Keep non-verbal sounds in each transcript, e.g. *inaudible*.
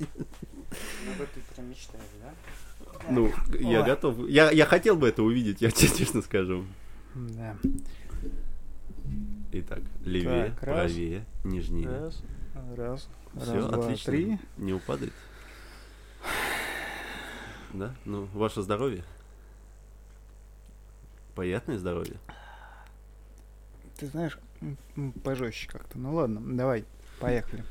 Ну, вот ты прям мечтаешь, да? Ну, я Ой. готов. Я, я хотел бы это увидеть, я *laughs* тебе честно скажу. Да. Итак, левее, Так, раз. правее, нежнее. Раз, раз, Все, раз, два, отлично. три. Не упадет. Да? Ну, ваше здоровье. Приятное здоровье. Ты знаешь, пожестче как-то. Ну ладно, давай, поехали.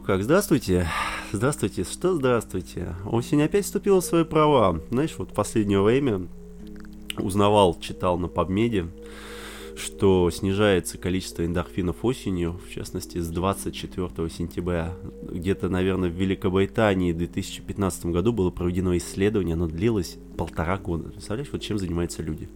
Как, здравствуйте. Здравствуйте, что здравствуйте. Осень опять вступила в свои права. Знаешь, вот в последнее время узнавал, читал на Побмеде, что снижается количество эндорфинов осенью, в частности, с 24 сентября. Где-то, наверное, в Великобритании в 2015 году было проведено исследование, оно длилось полтора года. Представляешь, вот чем занимаются люди?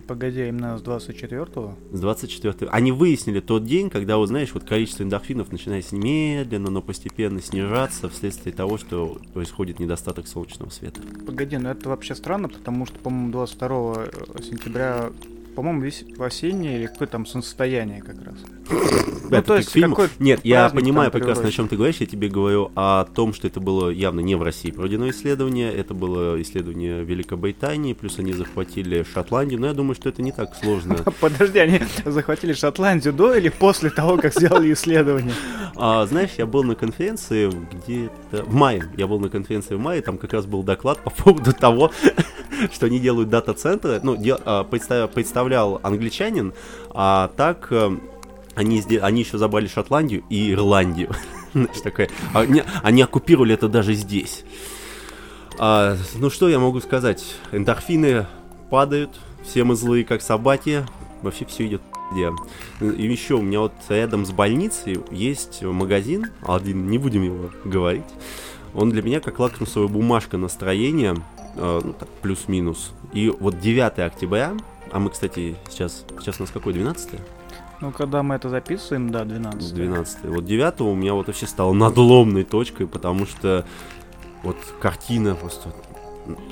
Ты погоди, именно с 24-го? С 24 Они выяснили тот день, когда, вот знаешь, вот количество эндорфинов начинает медленно, но постепенно снижаться вследствие того, что происходит недостаток солнечного света. Погоди, ну это вообще странно, потому что, по-моему, 22 сентября, по-моему, весь в осеннее или какое там солнцестояние как раз. *coughs* Ну, Это то есть какой Нет, я понимаю прекрасно, о чем ты говоришь. Я тебе говорю о том, что это было явно не в России проведено исследование. Это было исследование Великобритании, плюс они захватили Шотландию. Но я думаю, что это не так сложно. *laughs* Подожди, они захватили Шотландию до или после того, как сделали исследование? А, знаешь, я был на конференции где-то в мае. Я был на конференции в мае, там как раз был доклад по поводу того, *laughs* что они делают дата-центры. Ну, де- а, представ- представлял англичанин, а так э, они, они еще забрали Шотландию и Ирландию. *laughs* Знаешь, такая, они, они оккупировали это даже здесь. А, ну что я могу сказать? Эндорфины падают, все мы злые, как собаки. Вообще все идет где. И еще у меня вот рядом с больницей есть магазин, один, не будем его говорить. Он для меня как лакмусовая бумажка настроения, ну так, плюс-минус. И вот 9 октября, а мы, кстати, сейчас, сейчас у нас какой, 12 Ну, когда мы это записываем, да, 12. 12 Вот 9 у меня вот вообще стало надломной точкой, потому что вот картина просто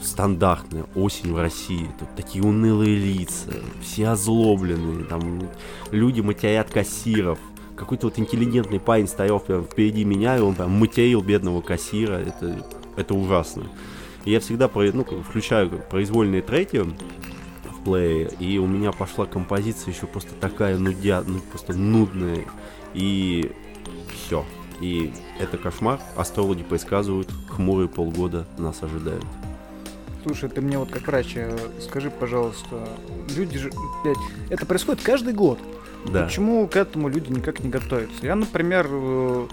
стандартная, осень в России, тут такие унылые лица, все озлобленные, там люди матерят кассиров, какой-то вот интеллигентный парень стоял прям впереди меня, и он прям материл бедного кассира, это, это ужасно. И я всегда ну, включаю произвольные треки в плее, и у меня пошла композиция еще просто такая нудя, ну просто нудная, и все. И это кошмар, астрологи предсказывают, хмурые полгода нас ожидают. Слушай, ты мне вот как врач э, скажи, пожалуйста, люди же, блядь, это происходит каждый год. Да. Почему к этому люди никак не готовятся? Я, например, э,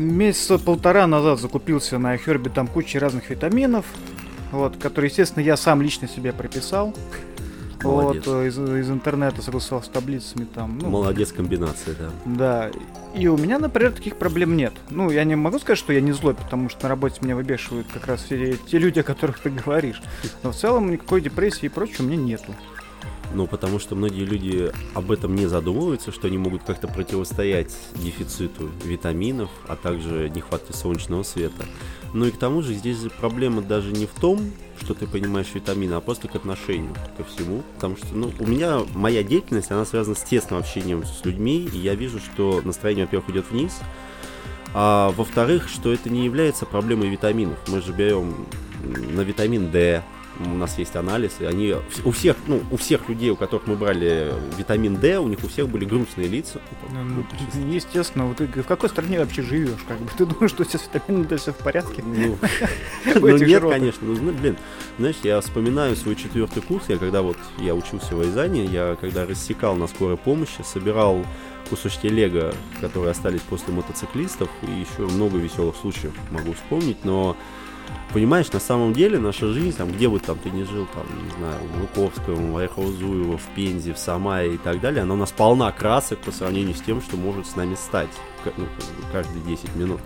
месяца полтора назад закупился на Хербе там куча разных витаминов, вот, которые, естественно, я сам лично себе прописал. Молодец. Вот, э, из, из интернета согласовал с таблицами там. Ну, Молодец комбинация, да. Да. И у меня, например, таких проблем нет. Ну, я не могу сказать, что я не злой, потому что на работе меня выбешивают как раз все те люди, о которых ты говоришь. Но в целом никакой депрессии и прочего у меня нету. Ну, потому что многие люди об этом не задумываются, что они могут как-то противостоять дефициту витаминов, а также нехватке солнечного света. Ну и к тому же здесь проблема даже не в том, что ты понимаешь витамины, а просто к отношению ко всему. Потому что, ну, у меня моя деятельность, она связана с тесным общением с людьми, и я вижу, что настроение, во-первых, идет вниз, а во-вторых, что это не является проблемой витаминов. Мы же берем на витамин D, у нас есть анализ, и они у всех, ну, у всех людей, у которых мы брали витамин D, у них у всех были грустные лица. Ну, Естественно, вот ты в какой стране вообще живешь? Как бы *laughs* ты думаешь, что у тебя с витамином D все в порядке? Ну, *laughs* ну, нет, конечно. Ну, зна- блин, знаешь, я вспоминаю свой четвертый курс, я когда вот я учился в Рязани, я когда рассекал на скорой помощи, собирал кусочки лего, которые остались после мотоциклистов, и еще много веселых случаев могу вспомнить, но Понимаешь, на самом деле наша жизнь, там, где бы там ты ни жил, там, не знаю, в Луковском, в Орехово-Зуево, в Пензе, в Самаре и так далее, она у нас полна красок по сравнению с тем, что может с нами стать ну, каждые 10 минут.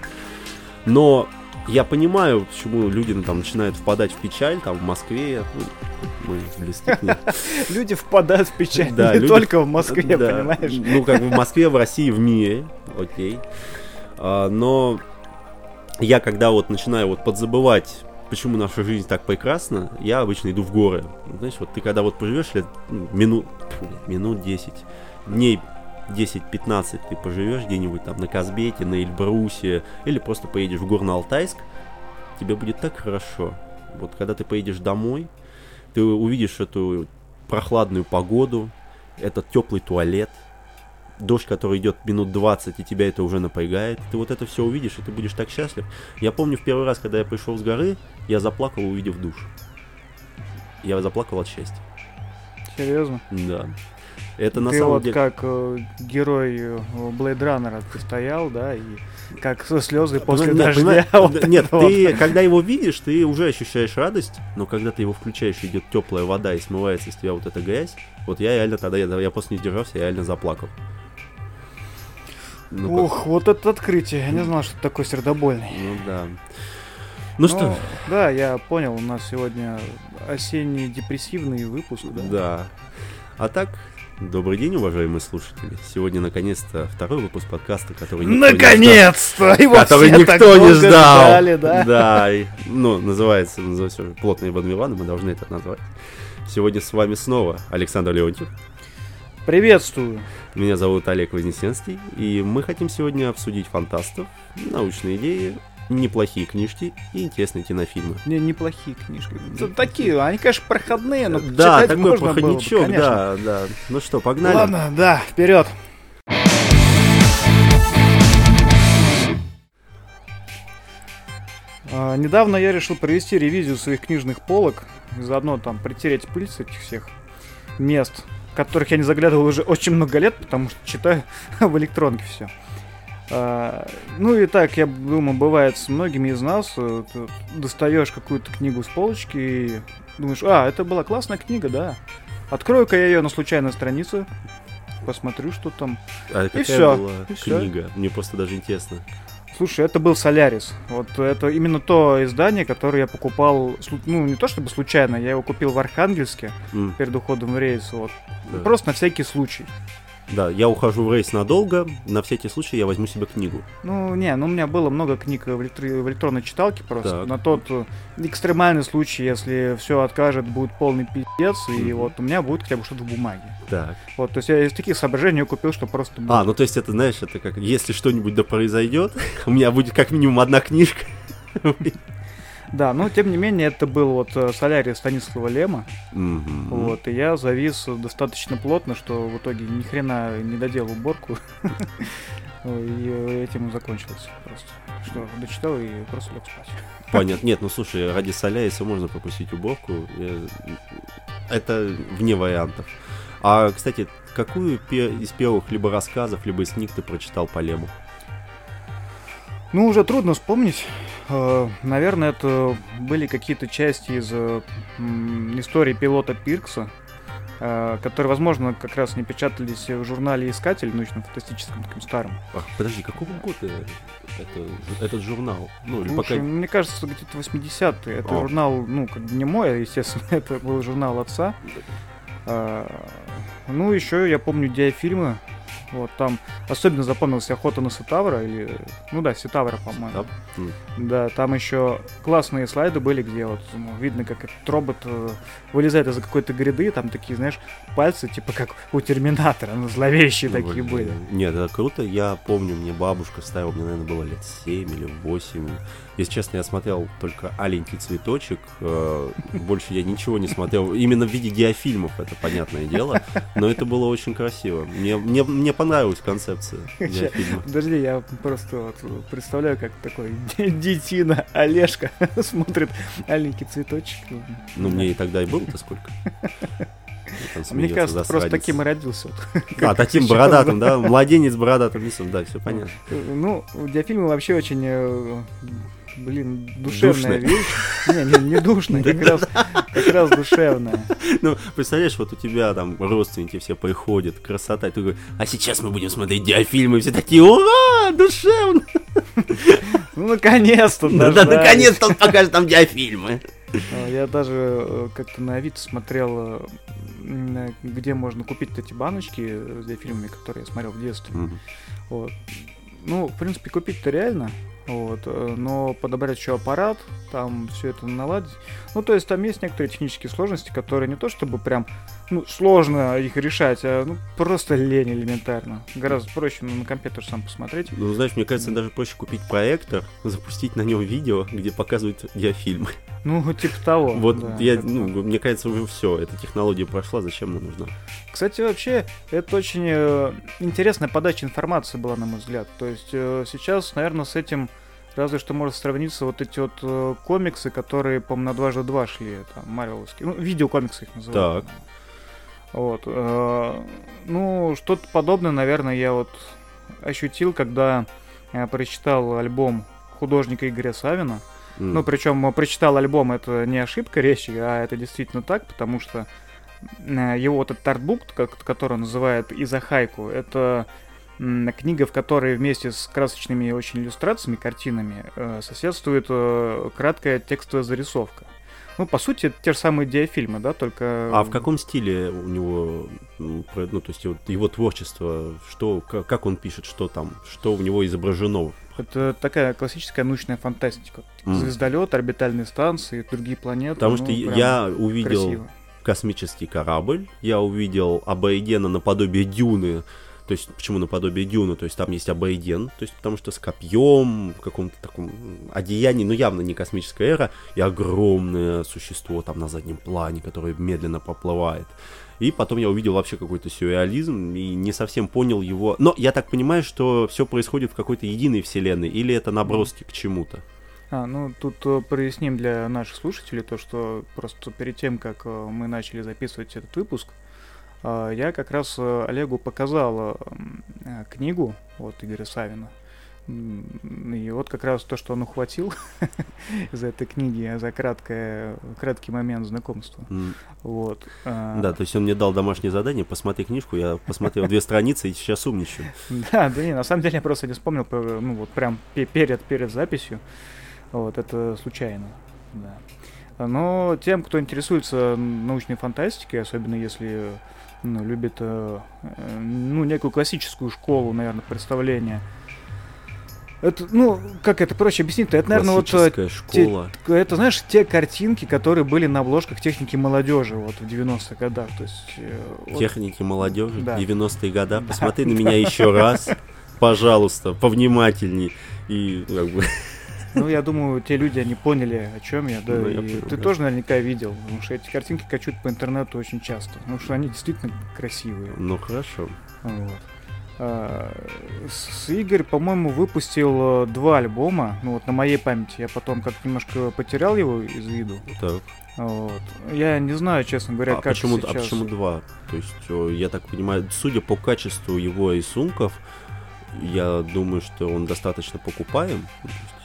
Но я понимаю, почему люди ну, там начинают впадать в печаль, там в Москве, ну, мы близки *laughs* Люди впадают в печаль Да, не люди- только в Москве, Да. понимаешь? Ну, как бы в Москве, в России, в мире, окей. А, но я, когда вот начинаю вот подзабывать, почему наша жизнь так прекрасна, я обычно иду в горы. Знаешь, вот ты когда вот поживешь лет ну, минут, тьфу, минут 10, дней 10-15 ты поживешь где-нибудь там на Казбете, на Эльбрусе, или просто поедешь в Горно-Алтайск, тебе будет так хорошо. Вот когда ты поедешь домой, ты увидишь эту прохладную погоду, этот теплый туалет, дождь, который идет минут 20, и тебя это уже напрягает. Ты вот это все увидишь, и ты будешь так счастлив. Я помню в первый раз, когда я пришел с горы, я заплакал, увидев душ. Я заплакал от счастья. Серьезно? Да. Это на ты самом вот деле... как э, герой Блейд Раннера ты стоял, да, и как со слезы после *laughs* нет, дождя. вот нет, вот. ты, когда его видишь, ты уже ощущаешь радость, но когда ты его включаешь, идет теплая вода и смывается с тебя вот эта грязь, вот я реально тогда, я, я просто не сдержался, я реально заплакал. Ну, как- Ух, вот это открытие. Я не знал, что ты такой сердобольный. ну да. Ну что, Да, я понял, у нас сегодня осенний депрессивный выпуск, да? да. А так, добрый день, уважаемые слушатели. Сегодня, наконец-то, второй выпуск подкаста, который никто не ждал. Наконец-то! Который никто не ждал. ждали, да? Да, и, ну, называется, называется плотные Бадмиваны, мы должны это назвать. Сегодня с вами снова Александр Леонтьев. Приветствую. Меня зовут Олег Вознесенский, и мы хотим сегодня обсудить фантастов, научные идеи, неплохие книжки и интересные кинофильмы. Не, неплохие книжки. Ну, Такие, они, конечно, проходные, но да, читать такой можно было бы, проходничок, конечно. да, да. Ну что, погнали? Ладно, да, вперед. А, недавно я решил провести ревизию своих книжных полок и заодно там притереть пыль с этих всех мест, которых я не заглядывал уже очень много лет, потому что читаю *laughs* в электронке все. ну и так, я думаю, бывает с многими из нас. э, достаешь какую-то книгу с полочки и думаешь, а, это была классная книга, да. Открою-ка я ее на случайной странице, посмотрю, что там. А какая всё, была и книга? Мне просто даже интересно. Слушай, это был Солярис. Вот это именно то издание, которое я покупал, ну, не то чтобы случайно, я его купил в Архангельске М, перед уходом в рейс, вот. да. Просто на всякий случай. Да, я ухожу в рейс надолго, на всякий случай я возьму себе книгу. Ну, не, ну у меня было много книг в, электри- в электронной читалке просто. Так. На тот э, экстремальный случай, если все откажет, будет полный пиздец, и Мгм. вот у меня будет хотя бы что-то в бумаге. Так. Вот, то есть я из таких соображений купил, что просто... А, ну то есть это, знаешь, это как, если что-нибудь да произойдет, *laughs* у меня будет как минимум одна книжка. *laughs* Да, но тем не менее, это был вот э, Солярис Станислава Лема. Мгм. Вот, и я завис достаточно плотно, что в итоге ни хрена не доделал уборку. *laughs* И э, этим и закончилось просто. Что, дочитал и просто лег спать. *laughs* Понятно. Нет, ну слушай, ради Соляриса можно пропустить уборку. Это вне вариантов. А, кстати, какую из первых либо рассказов, либо из книг ты прочитал по Лему? Ну, уже трудно вспомнить. Э, Наверное, это были какие-то части из э, истории пилота Пиркса, э, которые, возможно, как раз не печатались в журнале «Искатель» научно-фантастическом, таком старом. Ах, подожди, какого года это, этот журнал? Ну, или Слушай, пока... мне кажется, где-то 80-е. Это О. журнал, ну, как бы не мой, а, естественно, *laughs* это был журнал отца. А, ну, еще я помню диафильмы. Вот там особенно запомнился охота на Сетавра, или. Ну да, Сетавра, по-моему. Да? М. Да, там еще классные слайды были, где вот ну, видно, как этот робот э, вылезает из какой-то гряды, там такие, знаешь, пальцы, типа как у Терминатора, ну, зловещие Ну, такие блин. были. Нет, это круто. Я помню, мне бабушка ставила, мне, наверное, было лет 7 или 8. Если честно, я смотрел только «Аленький цветочек». э, Больше я ничего не смотрел. Именно в виде диафильмов, это понятное дело. Но это было очень красиво. Мне, мне, мне понравилась концепция диафильма. Подожди, я просто вот представляю, как такой *laughs* детина Олежка *laughs* смотрит аленький цветочек. Ну, мне и тогда и было-то сколько. Мне кажется, просто засранец. таким и родился. *laughs* А, таким бородатым, да? Младенец бородатым лицом, да, все понятно. Ну, диафильмы вообще очень, э, блин, душевная Душная. вещь. Не, не, не душная, как раз, как раз душевная. Ну, представляешь, вот у тебя там родственники все приходят, красота, и ты говоришь, а сейчас мы будем смотреть диафильмы, и все такие, ура, душевно! Ну, наконец-то, Да, да, наконец-то он покажет нам диафильмы. А, Я даже э, как-то на Авито смотрел, э, м, где можно купить эти баночки с диафильмами, которые я смотрел в детстве. Мгм. Вот. Ну, в принципе, купить-то реально. Вот, э, но подобрать еще аппарат, там все это наладить. Ну, то есть там есть некоторые технические сложности, которые не то чтобы прям, ну, сложно их решать, а ну, просто лень элементарно. Гораздо проще ну, на компьютер сам посмотреть. Ну, знаешь, мне кажется, даже проще купить проектор, запустить на нем видео, где показывают диафильмы. Ну, типа того. Вот да, я, как-то ну, мне кажется, уже все, эта технология прошла, зачем она нужна? Кстати, вообще, это очень э, интересная подача информации была, на мой взгляд. То есть э, сейчас, наверное, с этим разве что может сравниться вот эти вот э, комиксы, которые, по-моему, на дважды два шли, там, марвеловские. Ну, видеокомиксы их называют. Так. Вот. э, ну, что-то подобное, наверное, я вот ощутил, когда я прочитал альбом художника Игоря Савина. М. Ну, причем прочитал альбом, это не ошибка речи, а это действительно так, потому что э, его вот этот артбук, который он называет Изахайку, это книга, в которой вместе с красочными очень иллюстрациями, картинами э, соседствует э, краткая текстовая зарисовка. Ну, по сути, это те же самые диафильмы, да, только... А в каком стиле у него, ну, то есть его, творчество, что, ка- как он пишет, что там, что у него изображено? Это такая классическая научная фантастика. М. Звездолет, орбитальные станции, другие планеты. Потому ну, что я увидел красиво. космический корабль, я увидел аборигена наподобие дюны, то есть почему наподобие дюны, то есть там есть абориген, то есть потому что с копьем, в каком-то таком одеянии, ну явно не космическая эра, и огромное существо там на заднем плане, которое медленно проплывает. И потом я увидел вообще какой-то сюрреализм и не совсем понял его. Но я так понимаю, что все происходит в какой-то единой вселенной, или это наброски к чему-то. А, ну тут э, проясним для наших слушателей то, что просто перед тем, как э, мы начали записывать этот выпуск, э, я как раз э, Олегу показал э, книгу от Игоря Савина. И вот как раз то, что он ухватил *laughs* из этой книги за краткое, краткий момент знакомства. М, Вот. э, Да, то есть он мне дал домашнее задание, посмотри книжку, я посмотрел две страницы и сейчас умничаю. *laughs* Да, да не, на самом деле я просто не вспомнил, ну вот прям пе- перед, перед записью. Вот, это случайно, да. Но тем, кто интересуется научной фантастикой, особенно если ну, любит э, э, ну, некую классическую школу, наверное, представления. Это, ну, как это проще объяснить-то? Это, наверное, вот э, школа. это, знаешь, те картинки, которые были на обложках техники молодежи вот в 90-х годах. То есть, э, вот- Техники молодежи, Да. 90-е года. Да. Посмотри на меня еще раз, пожалуйста, повнимательней. И как бы, Ну, я думаю, те люди, они поняли, о чем я, да, Ну, и ты тоже наверняка видел, потому что эти картинки качают по интернету очень часто, потому что они действительно красивые. ну хорошо. Вот. А, С Игорь, по-моему, выпустил э, два альбома, ну вот на моей памяти, я потом как-то немножко потерял его из виду. Так. Вот. Я не знаю, честно говоря, А как почему, сейчас. а почему два? То есть, о, я так понимаю, судя по качеству его рисунков, я думаю, что он достаточно покупаем.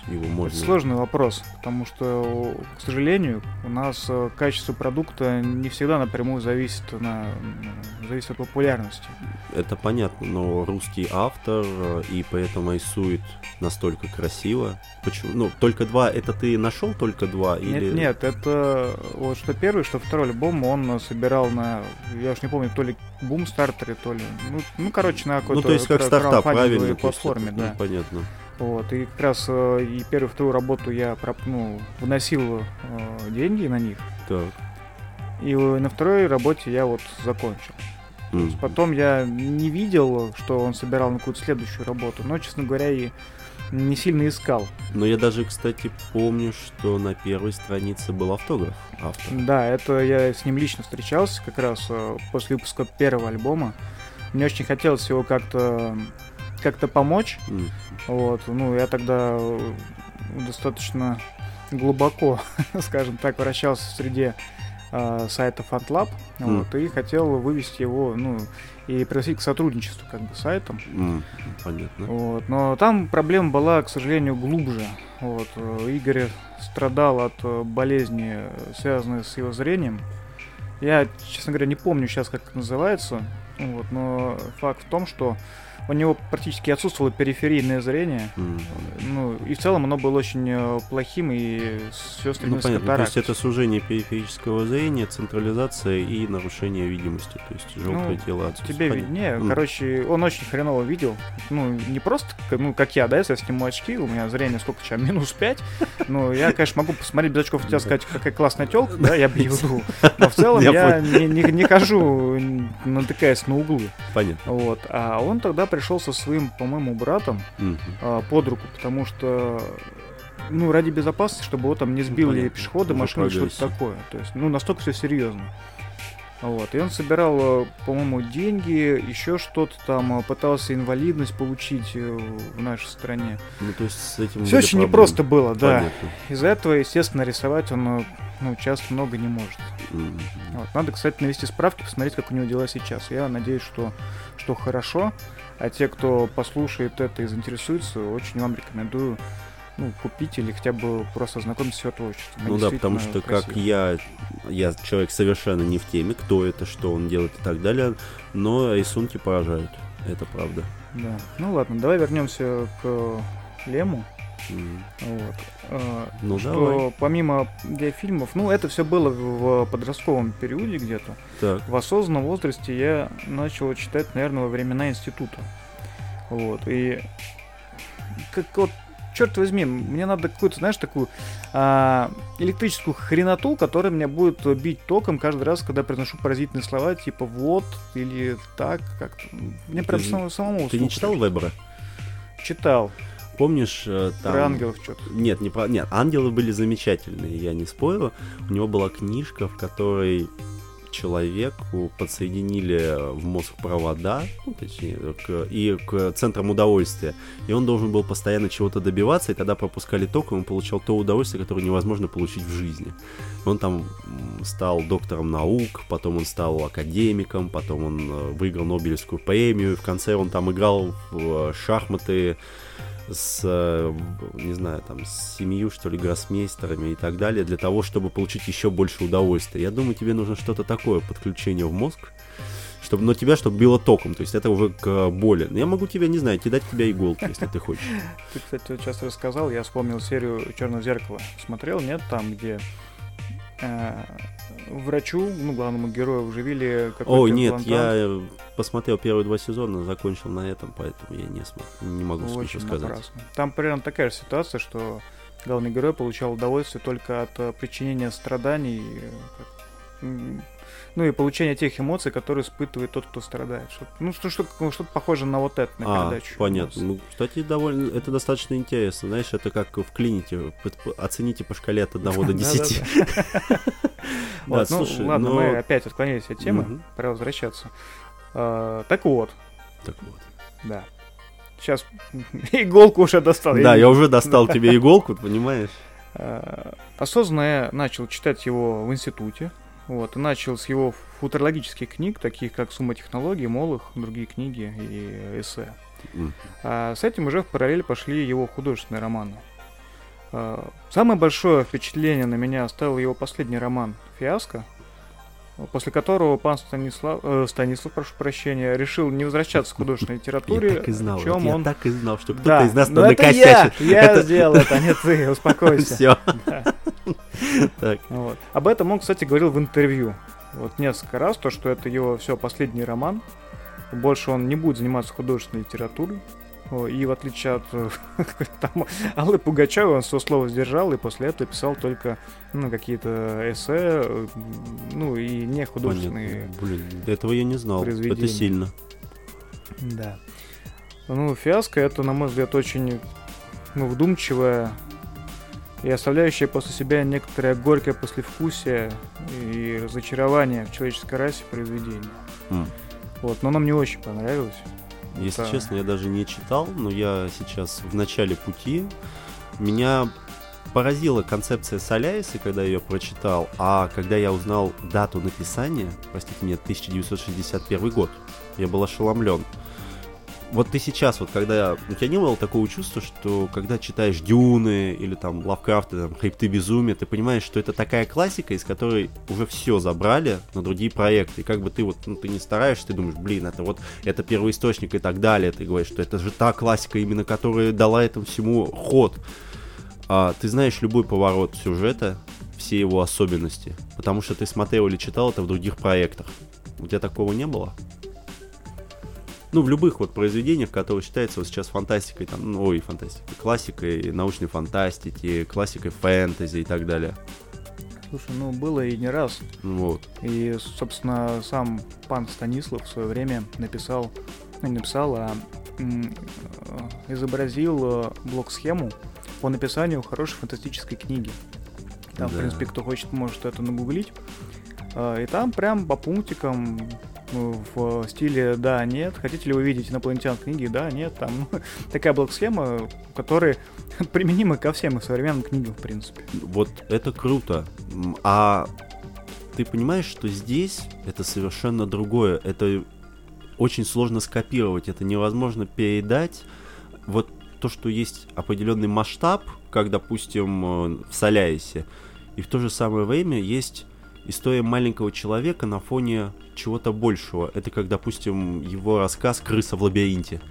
Его Это можно... сложный вопрос, потому что, к сожалению, у нас э, качество продукта не всегда напрямую зависит, на, ну, зависит от популярности. Это понятно, но русский автор э, и поэтому рисует настолько красиво. Почему? Ну, только два, это ты нашел только два? или... Нет, нет, это вот что первый, что второй альбом он собирал на, я уж не помню, то ли бум стартере, то ли, ну, ну короче, на какой-то Ну, то есть как стартап, правильно? То есть платформе, это- да. ну, понятно. Вот, и как раз э, и первую, вторую работу я проп- ну, вносил э, деньги на них, Так. и на второй работе я вот закончил. М. Потом я не видел, что он собирал на какую-то следующую работу, но, честно говоря, и не сильно искал. Но я даже, кстати, помню, что на первой странице был автограф автора. Да, это я с ним лично встречался как раз э, после выпуска первого альбома. Мне очень хотелось его как-то как-то помочь. М. Вот, ну, я тогда э, достаточно глубоко, *laughs* скажем так, вращался в среде э, сайта FatLab, М. вот, и хотел вывести его, ну, и пригласить к сотрудничеству, как бы, с сайтом. М, Понятно. Вот, но там проблема была, к сожалению, глубже. Вот, э, Игорь страдал от э, болезни, связанной с его зрением. Я, честно говоря, не помню сейчас, как это называется. Вот, но факт в том, что у него практически отсутствовало периферийное зрение. М. Ну, и в целом оно было очень э, плохим и все Ну стремилось к понятно, то есть это сужение периферического зрения, централизация и нарушение видимости. То есть желтое Ну, тело отсутствует. Тебе Понятно. виднее. М. Короче, он очень хреново видел. Ну, не просто, ну, как я, да, если я сниму очки, у меня зрение сколько сейчас, минус 5. Ну, я, конечно, могу посмотреть без очков и тебе сказать, какая классная телка, да, я бы веду. Но в целом Я не, хожу, натыкаясь на углы. Понятно. Вот. А он тогда пришел со своим, по-моему, братом а, под руку, потому что ну, ради безопасности, чтобы его там не сбили понятно. пешеходы, машины, что-то такое. То есть, ну, настолько все серьезно. Вот. И он собирал, э, по-моему, деньги, еще что-то там, э, пытался инвалидность получить э, в нашей стране. Ну, то есть с этим Все очень проблемы. непросто было, да. Из-за этого, естественно, рисовать он ну, часто много не может. Мгм. Вот. Надо, кстати, навести справки, посмотреть, как у него дела сейчас. Я надеюсь, что, что хорошо. А те, кто послушает это и заинтересуется, очень вам рекомендую ну, купить или хотя бы просто ознакомиться с его творчеством. Ну да, потому что как красивые. я, я человек совершенно не в теме, кто это, что он делает и так далее, но рисунки поражают, это правда. Да. Ну ладно, давай вернемся к Лему. М. Вот. Э, Ну что давай. помимо фильмов, ну это все было в подростковом периоде где-то. Так, В осознанном возрасте я начал читать, наверное, во времена института. Вот. И как вот, черт возьми, мне надо какую-то, знаешь, такую а, электрическую хреноту, которая меня будет бить током каждый раз, когда произношу паразитные слова, типа вот или так, как-то. Мне прям самому, самому ты не читал. Вебера? Читал. Помнишь, э, там... Про ангелов что-то. Нет, не про... Нет, ангелы были замечательные, я не спорю. У него была книжка, в которой человеку подсоединили в мозг провода, ну, точнее, к- и к центрам удовольствия. И он должен был постоянно чего-то добиваться, и тогда пропускали ток, и он получал то удовольствие, которое невозможно получить в жизни. Он там стал доктором наук, потом он стал академиком, потом он э, выиграл Нобелевскую премию, и в конце он там играл в э, шахматы с, э, не знаю, там, с семью, что ли, гроссмейстерами и так далее, для того, чтобы получить еще больше удовольствия. Я думаю, тебе нужно что-то такое, подключение в мозг, чтобы, но тебя, чтобы било током, то есть это уже к боли. Но Я могу тебе, не знаю, кидать тебе иголки, если ты хочешь. *laughs* Ты, кстати, вот сейчас рассказал, я вспомнил серию Черное зеркало. Смотрел, нет, там, где э, врачу, ну, главному герою, вживили какой-то Ой, нет, имплантант. я э, посмотрел первые два сезона, закончил на этом, поэтому я не, смо- не могу Очень сказать. напрасно. Там примерно такая же ситуация, что главный герой получал удовольствие только от э, причинения страданий, э, ну и получения тех эмоций, которые испытывает тот, кто страдает. Что- ну, что, что, ну, что-то похоже на вот это, на А, передачу. понятно. Ну, кстати, довольно, это достаточно интересно. Знаешь, это как в клинике. Оцените по шкале от 1 до *laughs* 10. Вот, ну, ладно, но- мы опять отклонились от темы, пора возвращаться. А, так вот, Так вот. да. Сейчас *laughs* иголку уже достал. Да, я уже достал тебе иголку, понимаешь? А, Осознанно я начал читать его в институте. Вот, и начал с его футурологических книг, таких как «Сумма технологий», «Молох», другие книги и эссе. А с этим уже в параллель пошли его художественные романы. А, Самое большое впечатление на меня оставил его последний роман «Фиаско», после которого пан Станислав, э, Станислав, прошу прощения, решил не возвращаться к художественной литературе, *laughs* Я так и знал, в вот чем я он... так и знал, что кто-то Да, из нас но это я, я Это- сделал это, а не ты, *laughs* успокойся. Все. *laughs* Да. Так, Вот. Об этом он, кстати, говорил в интервью. Вот несколько раз, то, что это его все последний роман. Больше он не будет заниматься художественной литературой. И в отличие от э, *laughs* там, Аллы Пугачевой, он свое слово сдержал и после этого писал только ну, какие-то эссе, э, ну и не художественные. понятно. Блин, этого я не знал. Это произведения. сильно. Да. Ну, фиаско это, на мой взгляд, очень ну, вдумчивая и оставляющая после себя некоторое горькое послевкусие и разочарование в человеческой расе произведение. М. Вот, но нам не очень понравилось. Если Да. честно, я даже не читал, но я сейчас в начале пути. Меня поразила концепция Соляриса, когда я ее прочитал, а когда я узнал дату написания, простите меня, 1961 год, я был ошеломлен. Вот ты сейчас, вот когда... У тебя не было такого чувства, что когда читаешь Дюны или там Лавкрафта, там, Хребты Безумия, ты понимаешь, что это такая классика, из которой уже все забрали на другие проекты. И как бы ты вот, ну, ты не стараешься, ты думаешь, блин, это вот, это первоисточник и так далее. Ты говоришь, что это же та классика, именно которая дала этому всему ход. А, ты знаешь любой поворот сюжета, все его особенности, потому что ты смотрел или читал это в других проектах. У тебя такого не было? Ну, в любых вот произведениях, которые считаются вот сейчас фантастикой, там, ну, ой, фантастикой, классикой научной фантастики, классикой фэнтези и так далее. Слушай, ну было и не раз. Вот. И, собственно, сам пан Станислав в свое время написал, ну не написал, а э, изобразил э, блок-схему по написанию хорошей фантастической книги. Там, Да. в принципе, кто хочет, может это нагуглить. А, И там прям по пунктикам ну, в стиле «да», «нет». Хотите ли вы видеть инопланетян в книге? «Да», «нет». Там ну, *laughs* такая блок-схема, которая *laughs* применима ко всем современным книгам, в принципе. Вот это круто. А ты понимаешь, что здесь это совершенно другое. Это очень сложно скопировать, это невозможно передать. Вот то, что есть определенный масштаб, как, допустим, э, в Солярисе, и в то же самое время есть история маленького человека на фоне чего-то большего. Это как, допустим, его рассказ «Крыса в лабиринте»,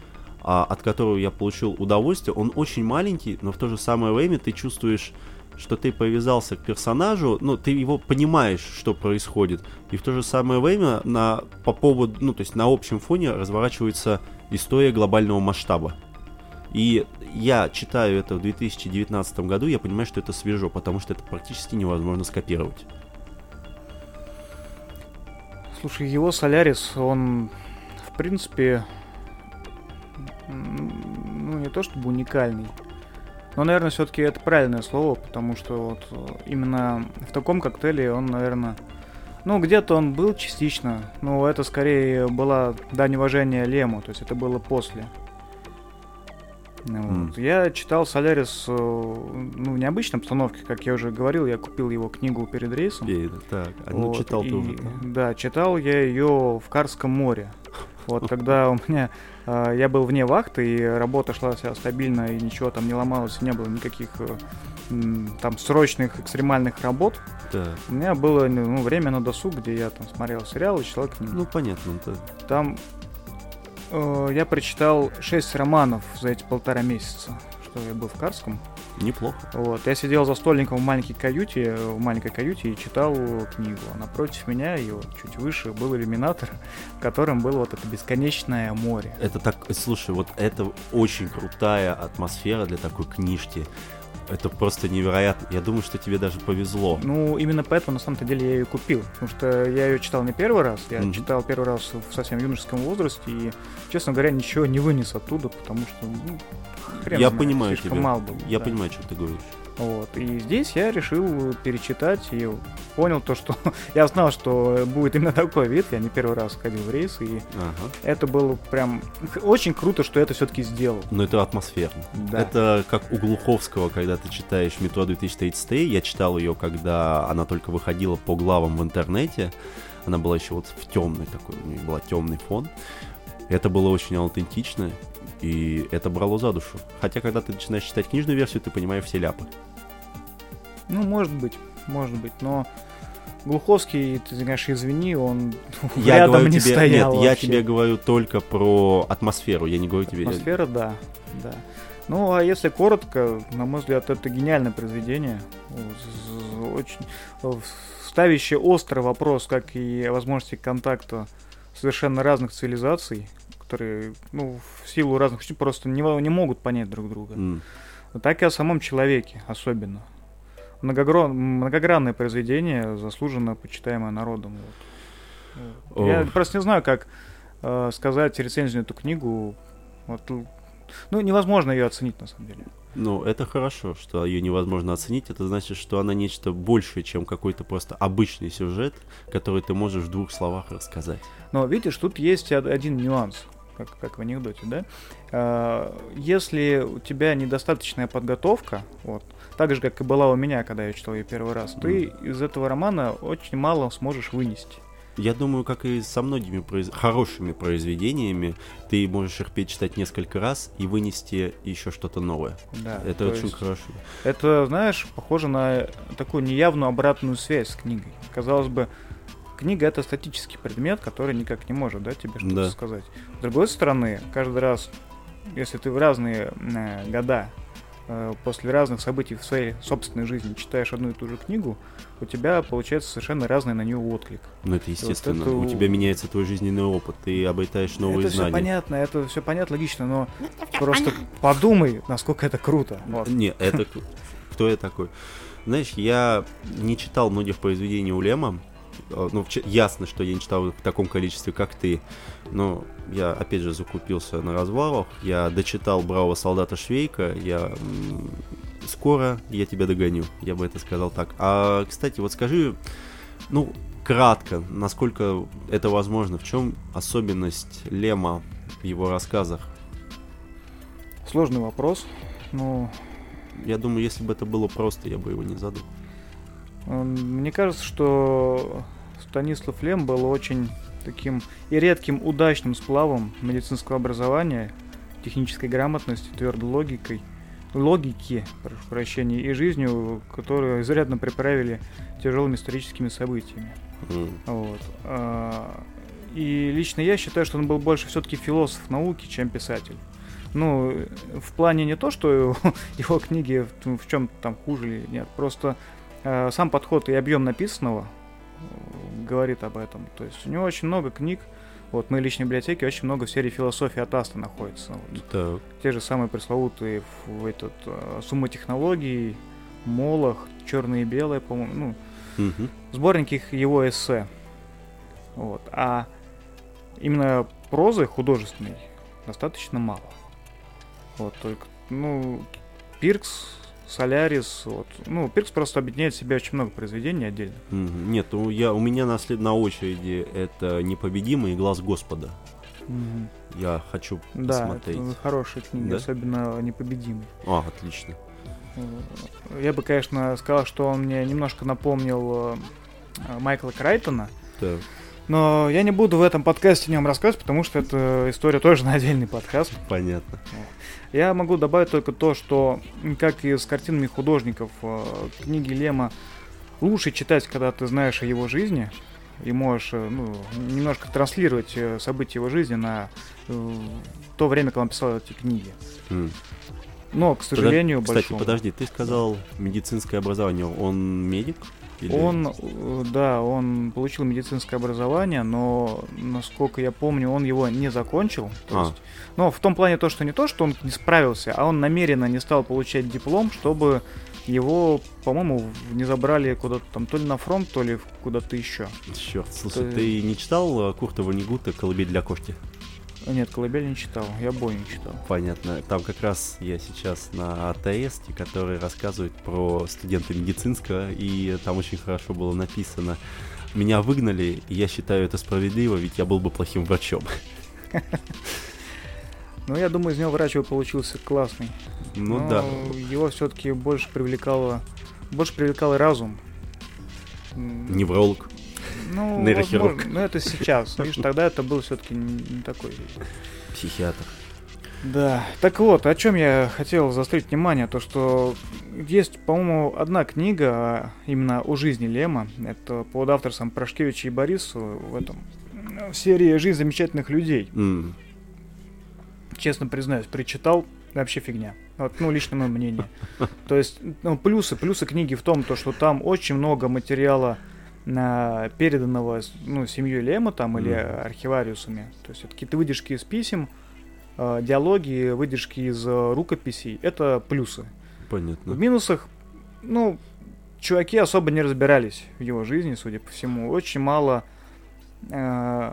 а, от которого я получил удовольствие. Он очень маленький, но в то же самое время ты чувствуешь, что ты привязался к персонажу, ну, ты его понимаешь, что происходит. И в то же самое время на, по поводу, ну, то есть на общем фоне разворачивается история глобального масштаба. И я читаю это в 2019 году, я понимаю, что это свежо, потому что это практически невозможно скопировать. Слушай, его Солярис, он, в принципе, ну, не то чтобы уникальный, но, наверное, все-таки это правильное слово, потому что вот э, именно в таком коктейле он, наверное, ну, где-то он был частично, но это скорее была дань уважения Лему, то есть это было после. Вот. Я читал Солярис э, ну, в необычной обстановке, как я уже говорил, я купил его книгу перед рейсом. И, так, а ну Вот, читал и, тоже. Да, читал я ее в Карском море. Вот когда у меня э, я был вне вахты и работа шла вся стабильно и ничего там не ломалось, не было никаких э, там срочных экстремальных работ. Так. У меня было ну, время на досуг, где я там смотрел сериалы, читал книги. Ну, понятно. это- Там э, я прочитал шесть романов за эти полтора месяца, что я был в Карском. Неплохо. Вот, я сидел за стольником в маленькой каюте, в маленькой каюте и читал книгу. А напротив меня и вот чуть выше был иллюминатор, *laughs* в котором было вот это бесконечное море. Это так, слушай, вот это очень крутая атмосфера для такой книжки. Это просто невероятно. Я думаю, что тебе даже повезло. Ну, именно поэтому на самом-то деле я ее купил. Потому что я ее читал не первый раз, я Мгм. читал первый раз в совсем юношеском возрасте и, честно говоря, ничего не вынес оттуда, потому что, ну, хрен Я знает, понимаю тебя. мал был. Я да. понимаю, что ты говоришь. Вот. И здесь я решил перечитать и понял то, что *laughs* я знал, что будет именно такой вид. Я не первый раз ходил в рейс, и Ага. это было прям очень круто, что это все-таки сделал. Но это атмосферно. Да. Это как у Глуховского, когда ты читаешь «Метро 2033». Я читал ее, когда она только выходила по главам в интернете. Она была еще вот в темной такой, у нее был темный фон. Это было очень аутентично, и это брало за душу. Хотя, когда ты начинаешь читать книжную версию, ты понимаешь все ляпы. Ну, может быть, может быть, но Глуховский, ты, конечно, извини, он *laughs* Я рядом говорю не тебе, стоял нет, я вообще. тебе говорю только про атмосферу, я не говорю тебе... Атмосфера, да, да. Ну, а если коротко, на мой взгляд, это гениальное произведение. Очень э, ставящее острый вопрос, как и возможности контакта совершенно разных цивилизаций, которые, ну, в силу разных просто не, не могут понять друг друга. М, Так и о самом человеке особенно. Многогро- Многогранное произведение, заслуженно почитаемое народом. вот. Я Ох. просто не знаю, как э, сказать рецензию на эту книгу. Вот, ну, невозможно ее оценить, на самом деле. Ну, это хорошо, что ее невозможно оценить. Это значит, что она нечто большее, чем какой-то просто обычный сюжет, который ты можешь в двух словах рассказать. Но видишь, тут есть од- один нюанс, как, как в анекдоте, да? А, Если у тебя недостаточная подготовка, вот, так же, как и была у меня, когда я читал ее первый раз, ты из этого романа очень мало сможешь вынести. я думаю, как и со многими произ... хорошими произведениями, ты можешь их перечитать несколько раз и вынести еще что-то новое. Да, Это то очень есть хорошо. Это, знаешь, похоже на такую неявную обратную связь с книгой. Казалось бы, книга это статический предмет, который никак не может да, тебе что-то Да. сказать. С другой стороны, каждый раз, если ты в разные э, года, после разных событий в своей собственной жизни читаешь одну и ту же книгу, у тебя получается совершенно разный на нее отклик. Ну, это естественно. это У тебя меняется твой жизненный опыт, ты обретаешь новые это все знания. понятно, это все понятно, логично, но просто подумай, насколько это круто. Вот. Не, это кто я такой? Знаешь, я не читал многих произведений у Лема. Э, Ну, ч- ясно, что я не читал в таком количестве, как ты. Но я, опять же, закупился на развалах. Я дочитал «Бравого солдата Швейка». Я... Скоро я тебя догоню, я бы это сказал так. А, кстати, вот скажи, ну, кратко, насколько это возможно, в чем особенность Лема в его рассказах? Сложный вопрос. Ну, Я думаю, если бы это было просто, я бы его не задал. М, Мне кажется, что Станислав Лем был очень таким и редким удачным сплавом медицинского образования, технической грамотности, твердой логикой, логики, прошу прощения, и жизнью, которую изрядно приправили тяжелыми историческими событиями. М. Вот. А, И лично я считаю, что он был больше все-таки философ науки, чем писатель. Ну, в плане не то, что его, *laughs* его книги в, в чем там хуже или нет, просто э, сам подход и объем написанного говорит об этом. То есть у него очень много книг, вот в моей личной библиотеке очень много в серии философии от Аста находится. Вот. Так. Те же самые пресловутые в этот э, сумма технологий, Молох, черное и белое, по-моему, ну, Мгм. сборник их его эссе. Вот. А именно прозы художественной достаточно мало. Вот, только, ну, Пиркс, Солярис, вот. Ну, Пиркс просто объединяет в себе очень много произведений отдельно. Мгм. Нет, у, я, у меня на, след- на очереди это «Непобедимый» и «Глаз Господа». Я хочу Да, посмотреть. это хорошая книга, Да? особенно «Непобедимый». А, отлично. Э, Я бы, конечно, сказал, что он мне немножко напомнил э, Майкла Крайтона, Так. но я не буду в этом подкасте о нем рассказывать, потому что это история тоже на отдельный подкаст. Понятно. Я могу добавить только то, что, как и с картинами художников, э, книги Лема лучше читать, когда ты знаешь о его жизни и можешь э, ну, немножко транслировать э, события его жизни на то время, когда он писал эти книги. М. Но, к сожалению, Кстати, большому. подожди, ты сказал медицинское образование. Он медик? Или- Он, э, да, он получил медицинское образование, но, насколько я помню, он его не закончил. То А. есть, но в том плане то, что не то, что он не справился, а он намеренно не стал получать диплом, чтобы его, по-моему, не забрали куда-то там, то ли на фронт, то ли куда-то еще. Черт, слушай, Ты- ты не читал э, Курта Ванигута «Колыбель для кошки»? Нет, колыбель не читал, я бой не читал. Понятно. Там как раз я сейчас на АТС, который рассказывает про студента медицинского, и там очень хорошо было написано. Меня выгнали, и я считаю это справедливо, ведь я был бы плохим врачом. *laughs* Но я думаю, из него врач бы получился классный. Ну Но да. Его все-таки больше привлекало, больше привлекал разум. Невролог. Ну, Нейрохирург. возможно, ну это сейчас. Видишь, тогда это был все-таки не, такой. Психиатр. Да. Так вот, о чем я хотел заострить внимание, то что есть, по-моему, одна книга а, именно о жизни Лема. Это под авторством Прошкевича и Борису в этом в серии «Жизнь замечательных людей». М, Честно признаюсь, прочитал, вообще фигня. Вот, ну, лично мое мнение. То есть, ну, плюсы, плюсы книги в том, то, что там очень много материала переданного ну, семьей Лема там или Мгм. архивариусами. То есть это какие-то выдержки из писем, э, диалоги, выдержки из э, рукописей. Это плюсы. Понятно. В минусах, ну, чуваки особо не разбирались в его жизни, судя по всему. Очень мало э,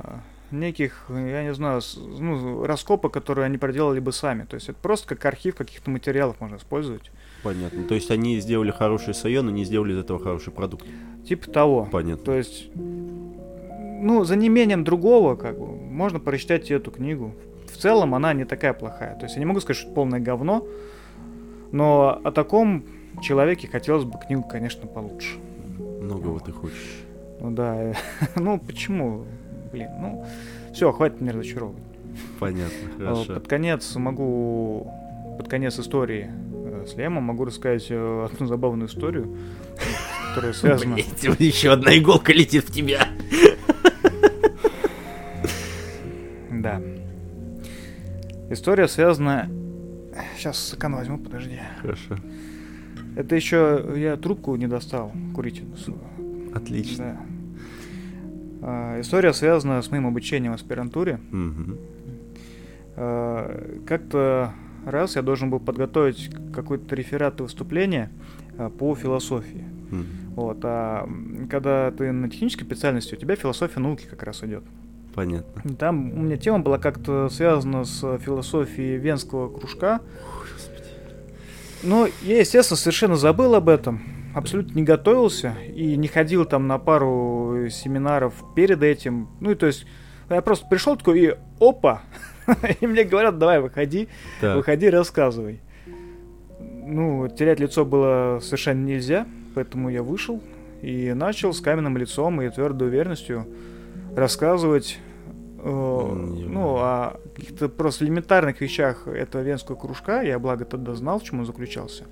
неких, я не знаю, ну, раскопок, которые они проделали бы сами. То есть это просто как архив каких-то материалов можно использовать. Понятно. То есть они сделали хороший сайон, но не сделали из этого хороший продукт. Типа того. Понятно. То есть, ну, за неимением другого, как бы, можно прочитать эту книгу. В целом она не такая плохая. То есть я не могу сказать, что это полное говно, но о таком человеке хотелось бы книгу, конечно, получше. Многого ты хочешь. Ну да, *laughs* ну почему? Блин, ну все, хватит меня разочаровывать. Понятно, Э, хорошо. Под конец могу, под конец истории с Лемом могу рассказать э, одну забавную историю, которая *laughs* связана... Еще одна иголка летит в тебя. Да. История связана... Сейчас стакан возьму, подожди. Хорошо. Это еще я трубку не достал, курительную свою. Отлично. Да. А, История связана с моим обучением в аспирантуре. А, Как-то раз я должен был подготовить какой-то реферат и выступление а, по философии. Мгм. Вот, а когда ты на технической специальности, у тебя философия науки как раз идет. Понятно. Там у меня тема была как-то связана с философией венского кружка. Но я, естественно, совершенно забыл об этом. Абсолютно не готовился и не ходил там на пару семинаров перед этим. Ну и то есть я просто пришел такой и опа! *laughs* *laughs* И мне говорят, давай выходи, Так. выходи, рассказывай. Ну, терять лицо было совершенно нельзя, поэтому я вышел и начал с каменным лицом и твердой уверенностью рассказывать э, ну, о каких-то просто элементарных вещах этого венского кружка. Я, благо, тогда знал, в чем он заключался.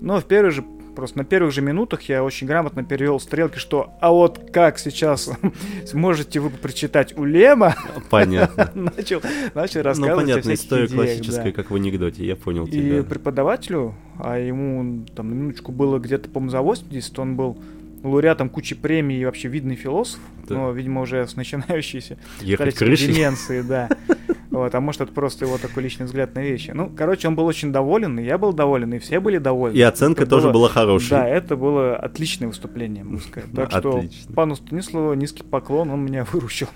Но в первый же, просто на первых же минутах я очень грамотно перевел стрелки, что «А вот как сейчас *laughs* сможете вы прочитать у Лема?» Понятно. *laughs* начал, начал Ну, рассказывать о понятно, история идеях, классическая, да. как в анекдоте, я понял И тебя. преподавателю, а ему там на минуточку было где-то, по-моему, за 80, он был лауреатом кучи премий и вообще видный философ, Да. но, видимо, уже с начинающейся Ехать крышей? деменции, да. *laughs* Вот, а может, это просто его такой личный взгляд на вещи. Ну, короче, он был очень доволен, и я был доволен, и все были довольны. И оценка Это тоже было- была хорошей. Да, это было отличное выступление, можно сказать. *laughs* Так что пану Станиславу низкий поклон, он меня выручил.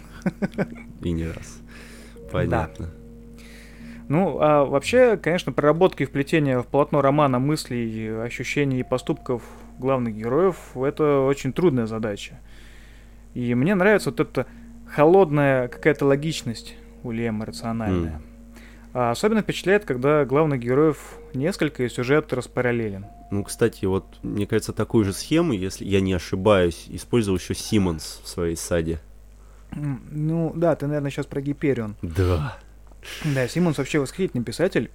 И не раз. Понятно. Ну, а вообще, конечно, проработка и вплетение в полотно романа мыслей, ощущений и поступков главных героев — это очень трудная задача. И мне нравится вот эта холодная какая-то логичность у Лема, рациональная. А особенно впечатляет, когда главных героев несколько и сюжет распараллелен. Ну, кстати, вот, мне кажется, такую же схему, если я не ошибаюсь, использовал еще Симмонс в своей саде. Ну, да, ты, наверное, сейчас про Гиперион. Да. Да, Симмонс вообще восхитительный писатель.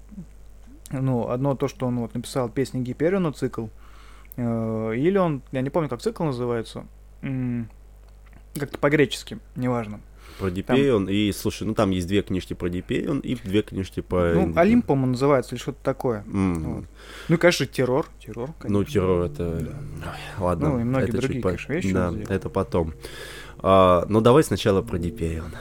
Ну, одно то, что он вот написал песни Гипериону цикл. Э, Или он, я не помню, как цикл называется. Как-то по-гречески, неважно. Про Дипеон. И, слушай, ну там есть две книжки про Дипеон и две книжки по... Ну, Олимп, по-моему, называется, или что-то такое. М, Вот. Ну и, конечно, террор. Террор, Ну, конечно. террор это... Да. Ладно. Ну, и многие это чуть другие, по- конечно, вещи Да, это потом. А, ну, давай сначала про Дипеон.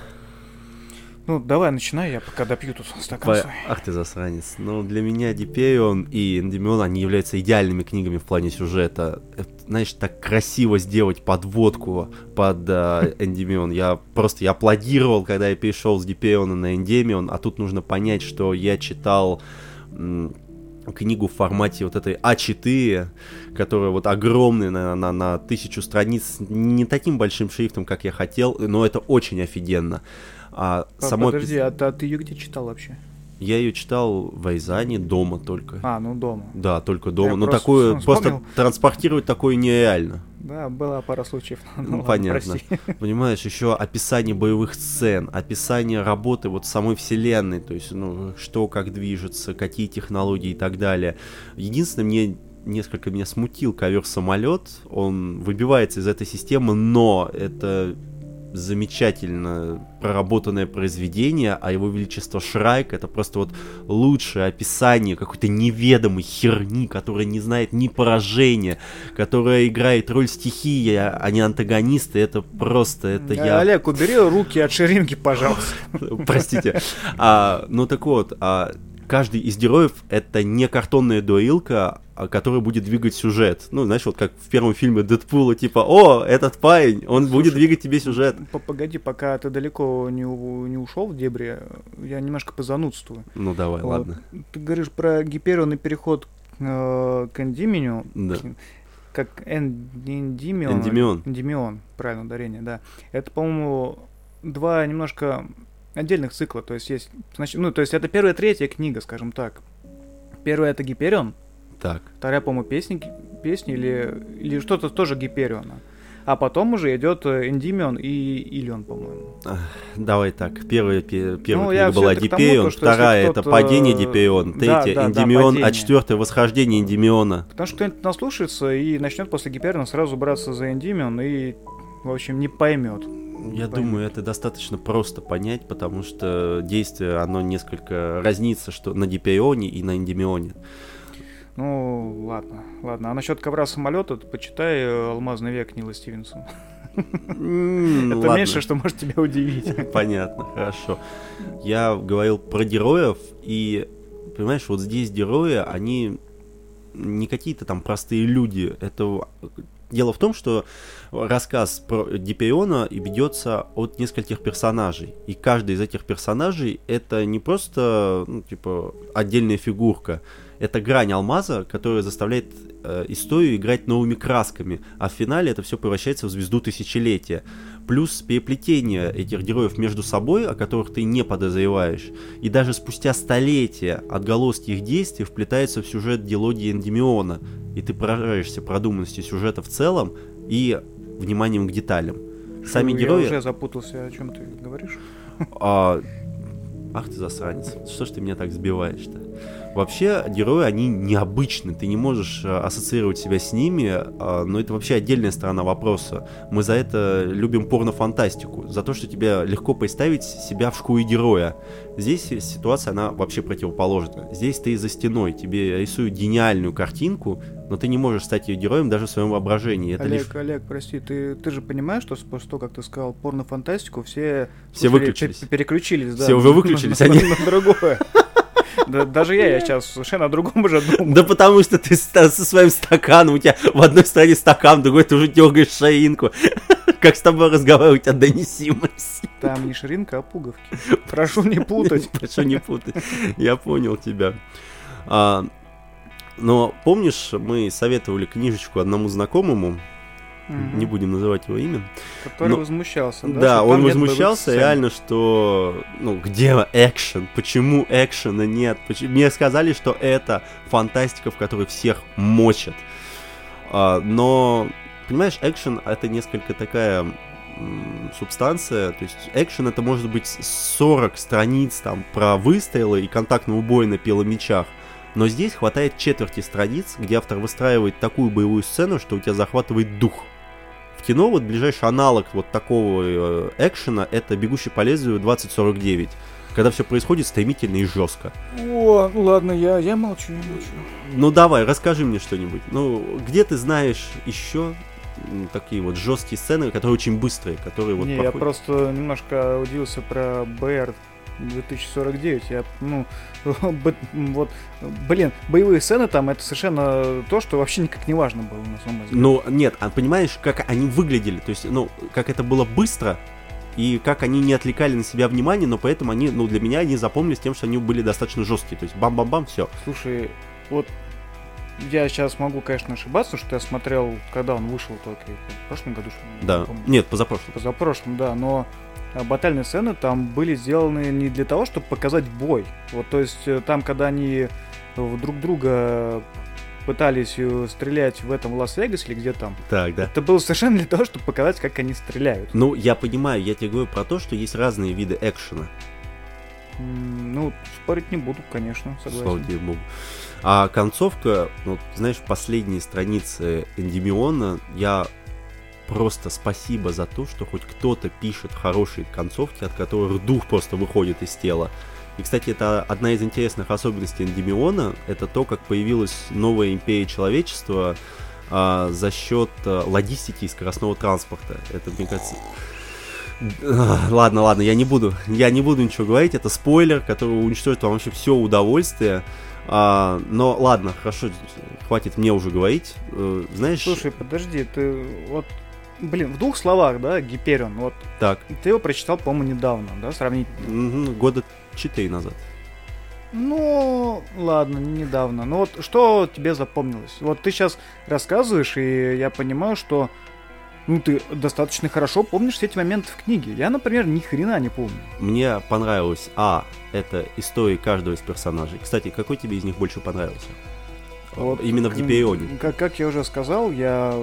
Ну, давай, начинай, я пока допью тут стакан По- свой. Ах ты засранец. Ну, для меня Дипеон и Эндемион, они являются идеальными книгами в плане сюжета. Это, знаешь, так красиво сделать подводку под э, Эндемион. Я просто я аплодировал, когда я перешел с Дипеона на Эндемион, а тут нужно понять, что я читал книгу в формате вот этой А4, которая вот огромная на, на, на тысячу страниц, не таким большим шрифтом, как я хотел, но это очень офигенно. А По- само Подожди, а ты, а ты ее где читал вообще? я ее читал в Айзане дома только. А, ну дома. Да, только дома. Я Но просто такое, вспомнил. просто транспортировать такое нереально. Да, была пара случаев. *laughs* Ну, ладно, понятно. прости. *laughs* Понимаешь, еще описание боевых сцен, описание работы вот самой вселенной, то есть, ну, что как движется, какие технологии и так далее. Единственное, мне несколько меня смутил ковер-самолет, он выбивается из этой системы, но это замечательно проработанное произведение, а его величество Шрайк это просто вот лучшее описание какой-то неведомой херни, которая не знает ни поражения, которая играет роль стихии, а не антагониста, это просто, это Э, я... Олег, убери руки от ширинки, пожалуйста. *laughs* Простите. А, ну так вот, а, каждый из героев это не картонная дуэлка, а, которая будет двигать сюжет. Ну, знаешь, вот как в первом фильме Дэдпула, типа, о, этот парень, он будет двигать тебе сюжет. Погоди, пока ты далеко не, не ушел в дебри, я немножко позанудствую. Ну давай, Вот. ладно. Ты говоришь про гиперионный переход э, к эндименю, Да. как эн- эндимион. Эндимион. Эндимион, правильно, ударение, да. Это, по-моему, два немножко отдельных цикла, то есть есть, значит, ну, то есть это первая, третья книга, скажем так. Первая это Гиперион, Так. вторая, по-моему, песни, песни или, или что-то тоже Гипериона. а потом уже идет Эндимион и Илион, по-моему. Давай так, первая, первая Ну, книга была тому, Дипеон, вторая это падение э, Дипеон, да, третья да, да, Эндимион, а падение. четвертая восхождение Эндимиона. Потому что кто-нибудь наслушается и начнет после Гипериона сразу браться за Эндимион и, в общем, не поймет. Я Понятно. думаю, это достаточно просто понять, потому что действие, оно несколько разнится, что на Дипеоне и на Эндимионе. Ну, ладно, ладно. А насчет ковра самолета, почитай э, «Алмазный век» Нила Стивенсона. Это ладно. меньше, что может тебя удивить. *laughs* Понятно, хорошо. Я говорил про героев, и, понимаешь, вот здесь герои, они не какие-то там простые люди. Это Дело в том, что рассказ про Дипиона ведется от нескольких персонажей. И каждый из этих персонажей это не просто, ну, типа, отдельная фигурка. Это грань алмаза, которая заставляет э, историю играть новыми красками. А в финале это все превращается в звезду тысячелетия. Плюс переплетение этих героев между собой, о которых ты не подозреваешь. И даже спустя столетия отголоски их действий вплетаются в сюжет дилогии Эндимиона. И ты поражаешься продуманностью сюжета в целом и вниманием к деталям. Сами Я герои... уже запутался, о чем ты говоришь. А, Ах ты засранец, что ж ты меня так сбиваешь-то? Вообще, герои, они необычны, ты не можешь а, ассоциировать себя с ними, а, но это вообще отдельная сторона вопроса. Мы за это любим порно-фантастику, за то, что тебе легко представить себя в шкуре героя. Здесь ситуация, она вообще противоположна. Здесь ты за стеной, тебе рисуют гениальную картинку, но ты не можешь стать ее героем даже в своем воображении. Это Олег, лишь... Олег, прости, ты, ты же понимаешь, что после того, как ты сказал порно-фантастику, все, Все слушали, выключились. пе- переключились, да. Все уже выключились, они- на другое. Да, даже я, я сейчас совершенно о другом уже думаю. Да потому что ты со своим стаканом, у тебя в одной стороне стакан, в другой ты уже дергаешь ширинку. *laughs* Как с тобой разговаривать о донесимости. Там не ширинка, а пуговки. *laughs* Прошу не путать. *laughs* Прошу не путай. Я понял тебя. А, но помнишь, мы советовали книжечку одному знакомому, Не будем называть его имя. Который но- возмущался, да? Да, он возмущался реально, что, ну, где экшен? Почему экшена нет? Поч- Мне сказали, что это фантастика, в которой всех мочат. А, но, понимаешь, экшен это несколько такая субстанция, то есть экшен это может быть 40 страниц там про выстрелы и контактного боя на пиломечах, но здесь хватает четверти страниц, где автор выстраивает такую боевую сцену, что у тебя захватывает дух. Кино вот ближайший аналог вот такого э, экшена это «Бегущий по лезвию 2049», когда все происходит стремительно и жестко. О, ладно, я, я молчу, я молчу. Ну давай, расскажи мне что-нибудь. Ну, где ты знаешь еще такие вот жесткие сцены, которые очень быстрые, которые вот не, я проходят? просто немножко удивился про БР 2049. Я, ну, *laughs* вот, блин, боевые сцены там это совершенно то, что вообще никак не важно было на самом деле. Ну, нет, а понимаешь, как они выглядели, то есть, ну, как это было быстро, и как они не отвлекали на себя внимание, но поэтому они, ну, для меня они запомнились тем, что они были достаточно жесткие, то есть бам-бам-бам, все. Слушай, вот я сейчас могу, конечно, ошибаться, что я смотрел, когда он вышел только в прошлом году, что ли, не Да. помню. Нет, позапрошлым. позапрошлом, да, но батальные сцены там были сделаны не для того, чтобы показать бой. Вот, то есть э, там, когда они в друг друга пытались э, стрелять в этом Лас-Вегасе или где там, Так, да. это было совершенно для того, чтобы показать, как они стреляют. Ну, я понимаю, я тебе говорю про то, что есть разные виды экшена. М, Ну, спорить не буду, конечно, Слава согласен. тебе Богу. А концовка, ну, знаешь, последние страницы Эндимиона, я просто спасибо за то, что хоть кто-то пишет хорошие концовки, от которых дух просто выходит из тела. И, кстати, это одна из интересных особенностей Эндимиона, это то, как появилась новая империя человечества а, за счет а, логистики и скоростного транспорта. Это, мне кажется... Ладно, ладно, я не буду, я не буду ничего говорить, это спойлер, который уничтожит вам вообще все удовольствие. А, но ладно, хорошо, хватит мне уже говорить. Э, знаешь, Слушай, подожди, ты вот, блин, в двух словах, да, Гиперион, вот так, ты его прочитал, по-моему, недавно, да, сравнительно. мгм, года четыре назад. Ну, ладно, недавно. Ну вот что тебе запомнилось? Вот ты сейчас рассказываешь, и я понимаю, что ну ты достаточно хорошо помнишь все эти моменты в книге. Я, например, ни хрена не помню. Мне понравилось, а, это истории каждого из персонажей. Кстати, какой тебе из них больше понравился? Вот, Именно в Гиперионе. Как, как я уже сказал, я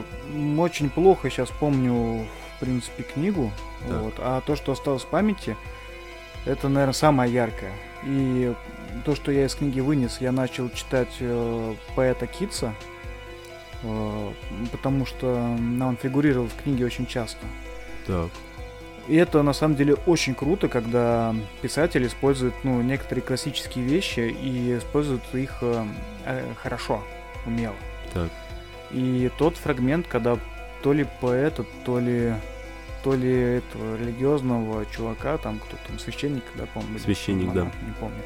очень плохо сейчас помню, в принципе, книгу. Так. Вот, а то, что осталось в памяти, это, наверное, самое яркое. И то, что я из книги вынес, я начал читать э, поэта Китса, э, потому что он фигурировал в книге очень часто. Так. И это на самом деле очень круто, когда писатель использует ну, некоторые классические вещи и использует их э, э, хорошо, умело. Так. И тот фрагмент, когда то ли поэта, то ли то ли этого религиозного чувака, там кто там, священник, да, по-моему, Священник, да. монах, не помню,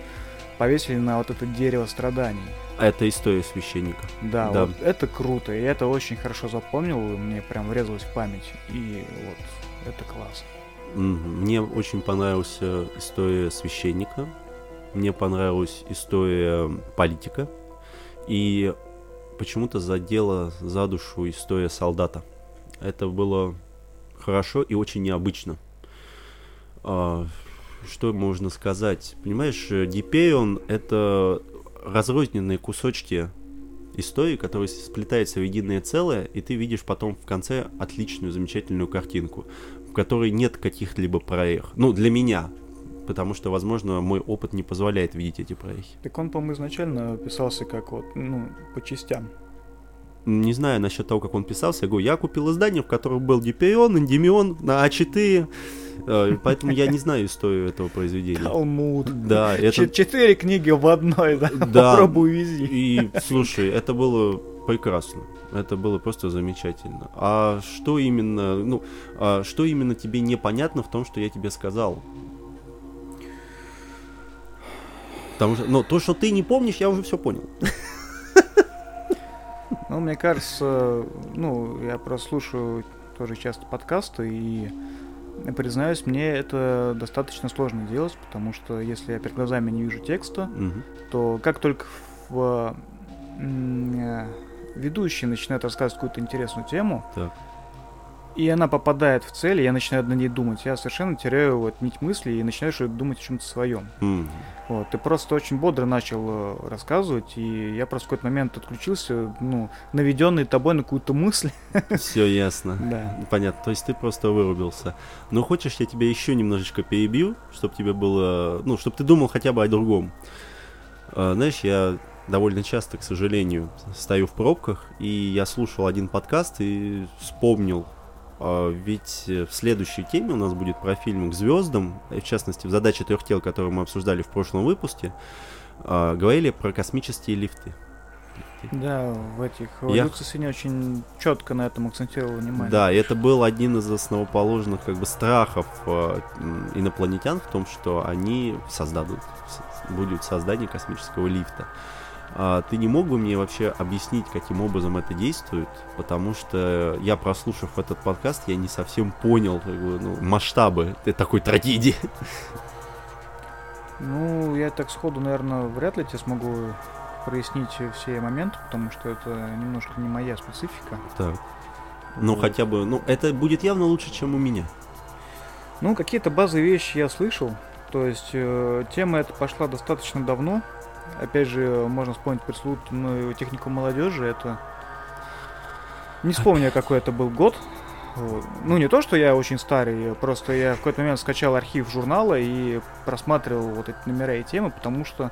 повесили на вот это дерево страданий. Это история священника. Да, Да. вот это круто, и это очень хорошо запомнил, мне прям врезалось в память, и вот это класс. Мне очень понравилась история священника. Мне понравилась история политика. И почему-то задела за душу история солдата. Это было хорошо и очень необычно. А, что можно сказать? Понимаешь, Гиперион — это разрозненные кусочки истории, которые сплетаются в единое целое, и ты видишь потом в конце отличную, замечательную картинку, в которой нет каких-либо проех. Ну, для меня, потому что, возможно, мой опыт не позволяет видеть эти проехи. Так он, по-моему, изначально писался как вот, ну, по частям. Не знаю насчет того, как он писался. Я говорю, я купил издание, в котором был Дипион, Эндемион на А4, э, поэтому я не знаю историю этого произведения. Талмуд. Да, это... Четыре книги в одной, да? Да. Попробуй вези. И, слушай, это было прекрасно. Это было просто замечательно. А что именно, ну, а что именно тебе непонятно в том, что я тебе сказал? Потому что, ну, то, что ты не помнишь, я уже все понял. Ну, мне кажется, ну, я просто слушаю тоже часто подкасты, и признаюсь, мне это достаточно сложно делать, потому что если я перед глазами не вижу текста, Мгм. то как только в, э, ведущий начинает рассказывать какую-то интересную тему, Так. и она попадает в цель, и я начинаю на ней думать, я совершенно теряю вот нить мысли и начинаю что-то думать о чем-то своем. Мгм. Вот, ты просто очень бодро начал э, рассказывать, и я просто в какой-то момент отключился, ну, наведенный тобой на какую-то мысль. *laughs* Все ясно. Да. Понятно, то есть ты просто вырубился. Но хочешь, я тебя еще немножечко перебью, чтобы тебе было, ну, чтобы ты думал хотя бы о другом. А, Знаешь, я довольно часто, к сожалению, стою в пробках, и я слушал один подкаст и вспомнил, а, ведь э, в следующей теме у нас будет про фильм «К звездам», в частности, в «Задаче трех тел», которую мы обсуждали в прошлом выпуске, а, говорили про космические лифты. Да, в этих Я- сегодня очень четко на этом акцентировал внимание. Да, и это был один из основоположных как бы страхов э, м, инопланетян в том, что они создадут, будет создание космического лифта. А ты не мог бы мне вообще объяснить, каким образом это действует? Потому что я, прослушав этот подкаст, я не совсем понял как бы, ну, масштабы такой трагедии. Ну, я так сходу, наверное, вряд ли тебе смогу прояснить все моменты, потому что это немножко не моя специфика. Так. Ну, Вот. хотя бы, ну, это будет явно лучше, чем у меня. Ну, какие-то базовые вещи я слышал. То есть э, тема эта пошла достаточно давно. Опять же, можно вспомнить пресловутую технику молодежи. Это не вспомню, какой это был год. Ну, не то, что я очень старый, просто я в какой-то момент скачал архив журнала и просматривал вот эти номера и темы, потому что,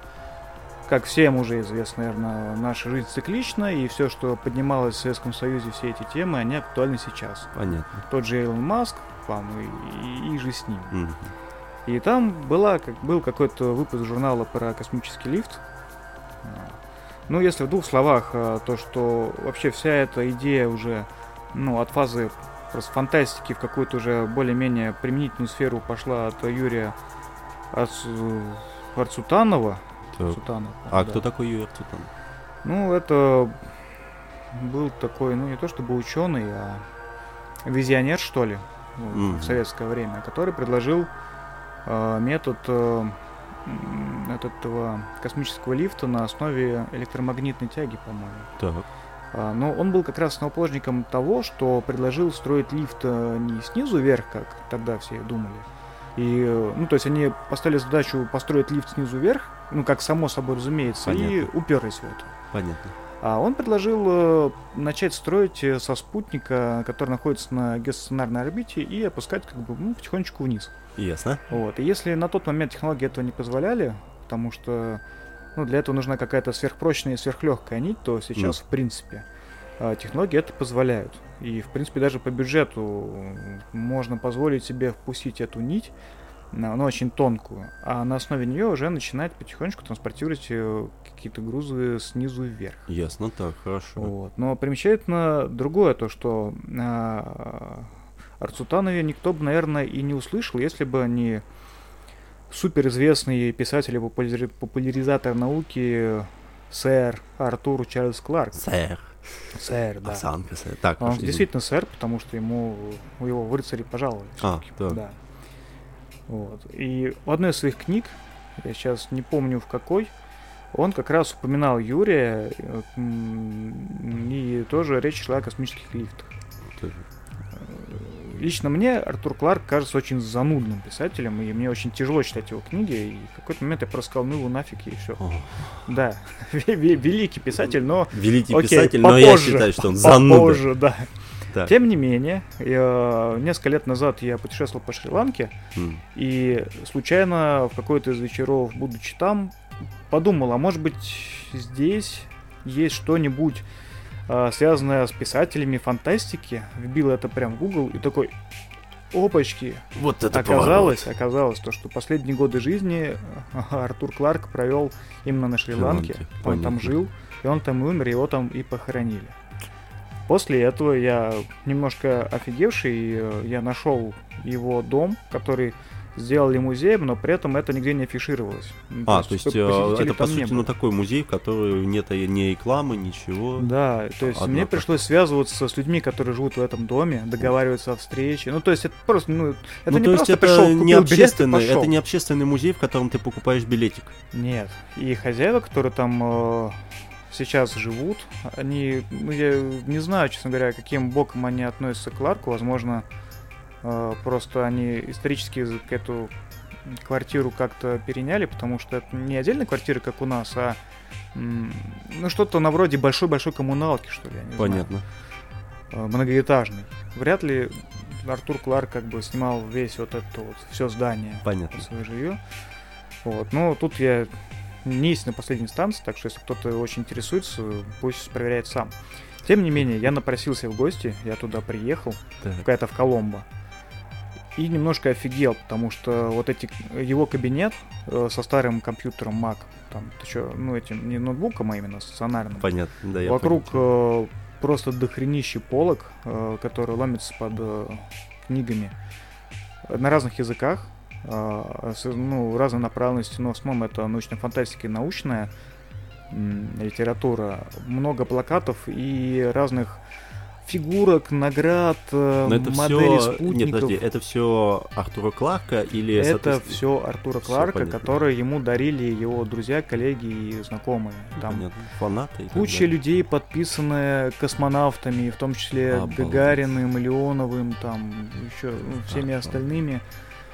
как всем уже известно, наверное, наша жизнь циклична, и все, что поднималось в Советском Союзе, все эти темы, они актуальны сейчас. Понятно. Тот же Илон Маск, по-моему, и, и же с ним. Мгм. И там была, как, был какой-то выпуск журнала про космический лифт. А, Ну, если в двух словах, а, то что вообще вся эта идея уже, ну, от фазы просто фантастики в какую-то уже более-менее применительную сферу пошла от Юрия Арцу- Арцутанова. Так. Арцутанов, А да. кто такой Юрий Арцутан? Ну, это был такой, ну, не то чтобы ученый, а визионер, что ли, Мгм. в советское время, который предложил метод э, м, от этого космического лифта на основе электромагнитной тяги, по-моему. Так. А, Но он был как раз основоположником того, что предложил строить лифт э, не снизу вверх, как тогда все думали. И, э, ну, то есть они поставили задачу построить лифт снизу вверх, ну, как само собой разумеется, и Понятно. уперлись в это. Понятно. А он предложил э, начать строить э, со спутника, который находится на геостационарной орбите, и опускать как бы ну, потихонечку вниз. Ясно. Вот. И если на тот момент технологии этого не позволяли, потому что ну, для этого нужна какая-то сверхпрочная и сверхлегкая нить, то сейчас, Ну. в принципе, э, технологии это позволяют. И, в принципе, даже по бюджету можно позволить себе впустить эту нить, но очень тонкую, а на основе нее уже начинать потихонечку транспортировать э, какие-то грузы снизу вверх. Ясно, так, хорошо. Вот. Но примечательно другое то, что а, о Арцутанове никто бы, наверное, и не услышал, если бы не суперизвестный писатель и популяри- популяризатор науки сэр Артур Чарльз Кларк. Сэр. Сэр, да. Осанка, сэр. Так, Он прошу, действительно сэр, потому что ему его в рыцари пожаловали. А, так. Да. Вот. И в одной из своих книг, я сейчас не помню в какой, он как раз упоминал Юрия, э, и тоже речь шла о космических лифтах. Тоже. Лично мне Артур Кларк кажется очень занудным писателем, и мне очень тяжело читать его книги, и в какой-то момент я просто сказал, ну его нафиг, и все. О, Да, *laughs* ве- ве- великий писатель, но Великий Окей, писатель, но я считаю, что он *laughs* зануда. попозже, да. Так. Тем не менее, я- несколько лет назад я путешествовал по Шри-Ланке, М. и случайно в какой-то из вечеров, будучи там, подумал, а может быть здесь есть что-нибудь а, связанное с писателями фантастики. Вбил это прям в Google и такой, опачки, Вот это оказалось, поворот. оказалось то, что последние годы жизни Артур Кларк провел именно на Шри-Ланке. Шри-Ланке, Он там понятно. жил, и он там и умер, его там и похоронили. После этого я немножко офигевший, э, я нашел его дом, который сделали музеем, но при этом это нигде не афишировалось. Ну, А, то есть э, посетителей это по сути ну такой музей, в который нет ни рекламы, ничего. Да, то есть Однако. мне пришлось связываться с людьми, которые живут в этом доме, договариваться о встрече. Ну, то есть это просто, ну, это ну, не то есть просто это пришел, не билет общественный, пошел. это не общественный музей, в котором ты покупаешь билетик. Нет. И хозяева, которые там э, сейчас живут, они, ну, я не знаю, честно говоря, каким боком они относятся к Ларку. Возможно, э, просто они исторически эту квартиру как-то переняли, потому что это не отдельная квартира, как у нас, а м, ну что-то на вроде большой-большой коммуналки, что ли, не знаю. Понятно. Э, многоэтажный. Вряд ли Артур Кларк как бы снимал весь вот это вот все здание Понятно. свое жилье. Вот. Но тут я не есть на последней инстанции, так что если кто-то очень интересуется, пусть проверяет сам. Тем не менее, я напросился в гости, я туда приехал, Так. какая-то в Коломбо. И немножко офигел, потому что вот эти его кабинет э, со старым компьютером Mac, там, ты чё, ну этим не ноутбуком, а именно стационарным. Понятно, да, я Вокруг э, просто дохренище полок, э, которые ломятся под э, книгами э, на разных языках, ну, разной направленности, но в основном это научная фантастика и научная литература. Много плакатов и разных фигурок, наград, э, Но это моделей все... спутников. Нет, подожди, это все Артура Кларка или... Это все Артура Кларка, понятно. которые ему дарили его друзья, коллеги и знакомые. Там Понятно, фанаты. и Куча далее. людей, подписанные космонавтами, в том числе Обалдеть. Гагариным, Леоновым, там еще ну, всеми Ага. остальными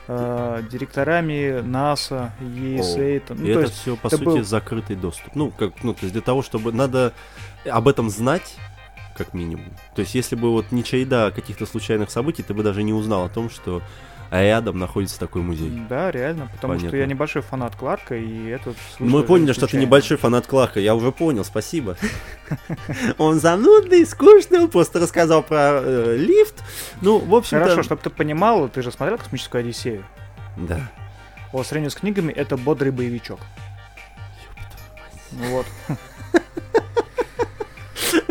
э, директорами НАСА, там, ну, И то это есть, все, по это сути, был- закрытый доступ. Ну, как, ну, то есть для того, чтобы надо об этом знать, как минимум. То есть, если бы вот не чайда каких-то случайных событий, ты бы даже не узнал о том, что рядом находится такой музей. да, реально, потому что Понятно. я небольшой фанат Кларка, и этот Мы поняли, что ты небольшой фанат Кларка, я уже понял, спасибо. Он занудный, скучный, он просто рассказал про э, лифт. Ну, в общем-то... Хорошо, чтобы ты понимал, ты же смотрел «Космическую Одиссею». Да. По сравнению с книгами, это бодрый боевичок. Ну Вот. *laughs*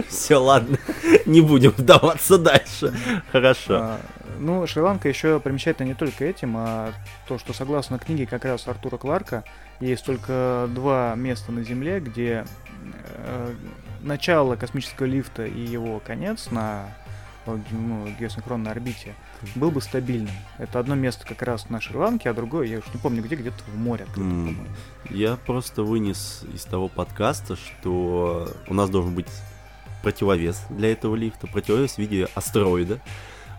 Все, ладно, не будем вдаваться дальше. Хорошо. Ну, Шри-Ланка еще примечательна не только этим, а то, что согласно книге как раз Артура Кларка, есть только два места на Земле, где э, начало космического лифта и его конец на э, ну, геосинхронной орбите был бы стабильным. Это одно место как раз на Шри-Ланке, а другое, я уж не помню где, где-то в море. по-моему. Я просто вынес из того подкаста, что у нас должен быть противовес для этого лифта, противовес в виде астероида.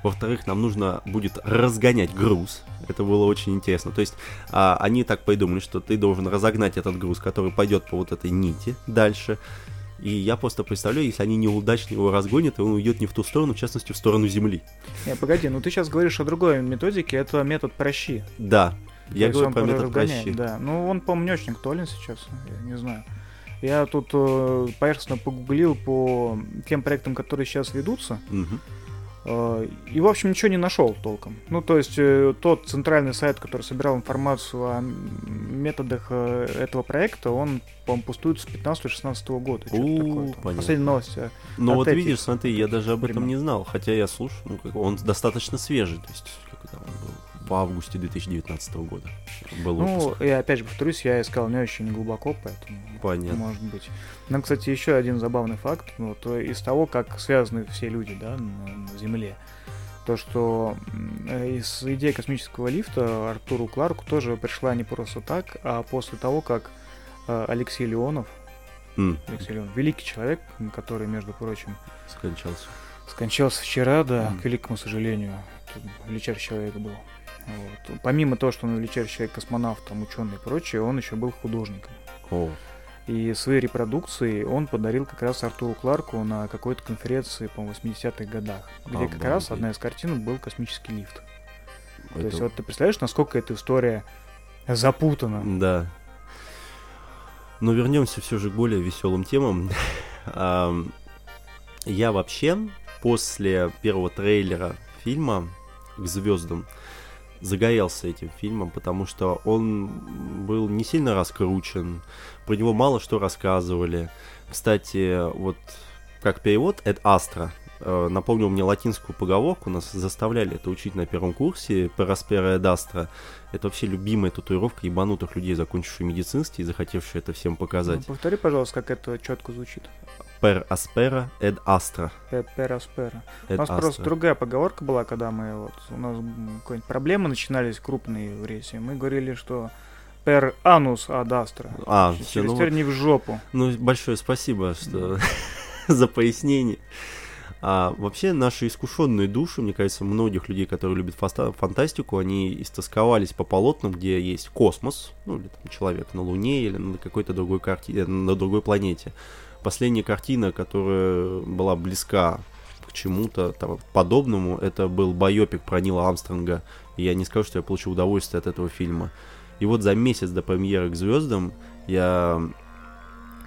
Во-вторых, нам нужно будет разгонять груз. Это было очень интересно. То есть а, они так придумали, что ты должен разогнать этот груз, который пойдет по вот этой нити дальше. И я просто представляю, если они неудачно его разгонят, и он уйдет не в ту сторону, в частности, в сторону Земли. Не, погоди, ну ты сейчас говоришь о другой методике, это метод прощи. Да, я То говорю про метод прощи. Да, ну он, по-моему, не очень актуален сейчас, я не знаю. Я тут э, поверхностно погуглил по тем проектам, которые сейчас ведутся, Мгм. Э, и, в общем, ничего не нашел толком. Ну, то есть, э, тот центральный сайт, который собирал информацию о методах э, этого проекта, он, по-моему, пустует с 15-16 года. там. понятно. Последняя новость. Но от вот видишь, смотри, я даже об этом времен. не знал, хотя я слушал, ну, как, он достаточно свежий, то есть как он был в августе 2019 года. Был Ну, выпуск. я опять же повторюсь, я искал не очень глубоко, поэтому Понятно. может быть. Ну, кстати, еще один забавный факт, вот, э, из того, как связаны все люди, да, на, Земле. То, что э, из идеи космического лифта Артуру Кларку тоже пришла не просто так, а после того, как э, Алексей Леонов, М, Алексей Леонов, великий человек, который, между прочим, скончался. скончался вчера, да, Мгм. к великому сожалению. Величайший человек был. Вот. Помимо того, что он величайший человек, космонавт, там, ученый и прочее, он еще был художником. О, И свои репродукции он подарил как раз Артуру Кларку на какой-то конференции, по 80-х годах, где как раз Обалдеть. одна из картин был космический лифт. То есть это- вот ты представляешь, насколько эта история запутана? Да. Но вернемся все же к более веселым темам. *laughs* Ам, Я вообще после первого трейлера фильма к звездам загорелся этим фильмом, потому что он был не сильно раскручен, про него мало что рассказывали. Кстати, вот как перевод Эд Астра э, напомнил мне латинскую поговорку, нас заставляли это учить на первом курсе, Пераспера Эд Астра. Это вообще любимая татуировка ебанутых людей, закончивших медицинский и захотевших это всем Ну, показать. повтори, пожалуйста, как это четко звучит. Per aspera ed astra. Пераспера. У Ed нас просто astra. другая поговорка была, когда мы вот у нас какие-нибудь проблемы начинались крупные в рейсе. Мы говорили, что per anus ad astra. А, Через все, ну, теперь не в жопу. ну большое спасибо, что *laughs* за пояснение. А, вообще, наши искушенные души, мне кажется, многих людей, которые любят фантастику, они истосковались по полотнам, где есть космос, ну, или там человек на Луне, или на какой-то другой карти... э, на другой планете. Последняя картина, которая была близка к чему-то подобному, это был байопик про Нила Амстронга. Я не скажу, что я получил удовольствие от этого фильма. И вот за месяц до премьеры к звездам я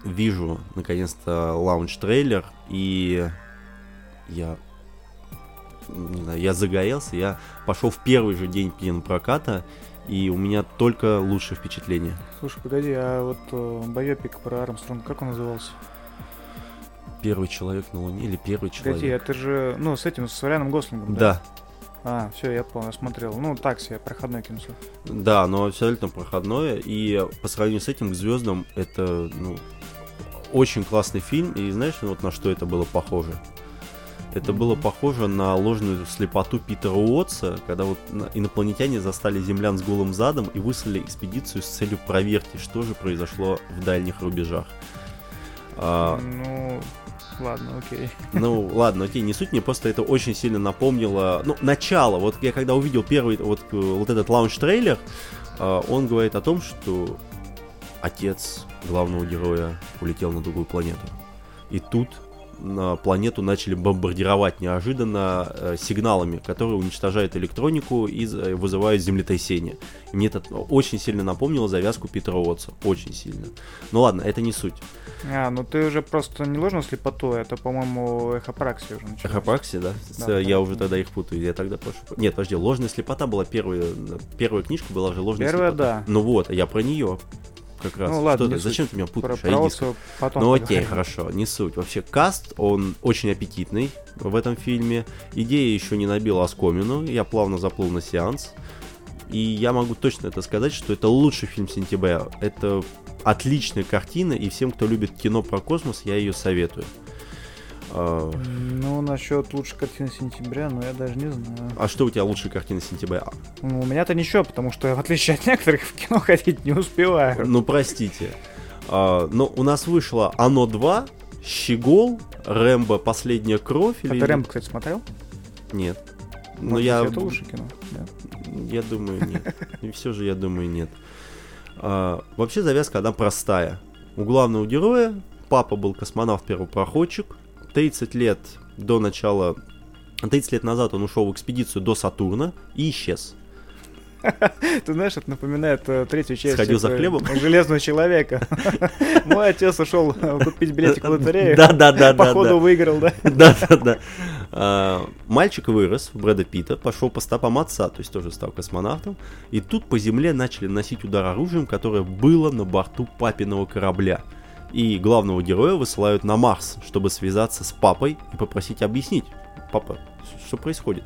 вижу наконец-то launch trailer, и я не знаю, я загорелся, я пошел в первый же день кинопроката, и у меня только лучшие впечатления. Слушай, погоди, а вот э, байопик про Армстронга, как он назывался? Первый человек на Луне или первый человек? Погоди, это же, ну, с этим, с Райаном Гослингом, Да, А, все, я понял, смотрел. Ну, так себе, проходной кинцо. да, но абсолютно проходное, и по сравнению с этим к звездам это, ну, очень классный фильм, и знаешь, вот на что это было похоже? Это было похоже на ложную слепоту Питера Уотса, когда вот инопланетяне застали землян с голым задом и выслали экспедицию с целью проверки, что же произошло в дальних рубежах. А, Ну, ладно, окей. ну, ладно, окей, не суть, мне просто это очень сильно напомнило, ну, начало, вот я когда увидел первый, вот, э, вот этот launch trailer, а, он говорит о том, что отец главного героя улетел на другую планету. И тут планету начали бомбардировать неожиданно э, сигналами, которые уничтожают электронику и э, вызывают землетрясение. И мне это очень сильно напомнило завязку Питера Уотса. Очень сильно. Ну ладно, это не суть. А, ну ты уже просто не ложную слепоту, это, по-моему, эхопраксия уже началась. Эхопраксия, да? Да, я да. уже тогда их путаю. Я тогда прошу. Нет, подожди, ложная слепота была первая. Первая книжка была же ложная Первая, слепота. да. Ну вот, я про нее как раз. Ну ладно, ты- зачем ты меня Про, путаешь? про Отца потом ну окей, поговорим. хорошо, не суть. Вообще каст, он очень аппетитный в этом фильме. Идея еще не набила оскомину, я плавно заплыл на сеанс. И я могу точно это сказать, что это лучший фильм сентября. Это отличная картина, и всем, кто любит кино про космос, я ее советую. А, Ну, насчет лучшей картины сентября, ну я даже не знаю. А что у тебя лучшая картина сентября? Ну, у меня-то ничего, потому что в отличие от некоторых, в кино ходить не успеваю. Ну, простите. А, но у нас вышло Оно 2, Щегол, Рэмбо Последняя кровь. А или- ты Рэмбо, кстати, смотрел? Нет. Но Может я... Это лучшее кино. да. Я думаю, нет. И все же я думаю, нет. А, вообще завязка, она простая. У главного героя папа был космонавт-первопроходчик. 30 лет до начала... 30 лет назад он ушел в экспедицию до Сатурна и исчез. *laughs* Ты знаешь, это напоминает э, третью часть Сходил за хлебом? *laughs* Железного человека. *laughs* Мой отец ушел э, купить билетик в лотерею. Да, да, да. Походу выиграл, да? Да, да, да. Мальчик вырос, Брэда Питта, пошел по стопам отца, то есть тоже стал космонавтом. И тут по земле начали носить удар оружием, которое было на борту папиного корабля. И главного героя высылают на Марс, чтобы связаться с папой и попросить объяснить, папа, что происходит.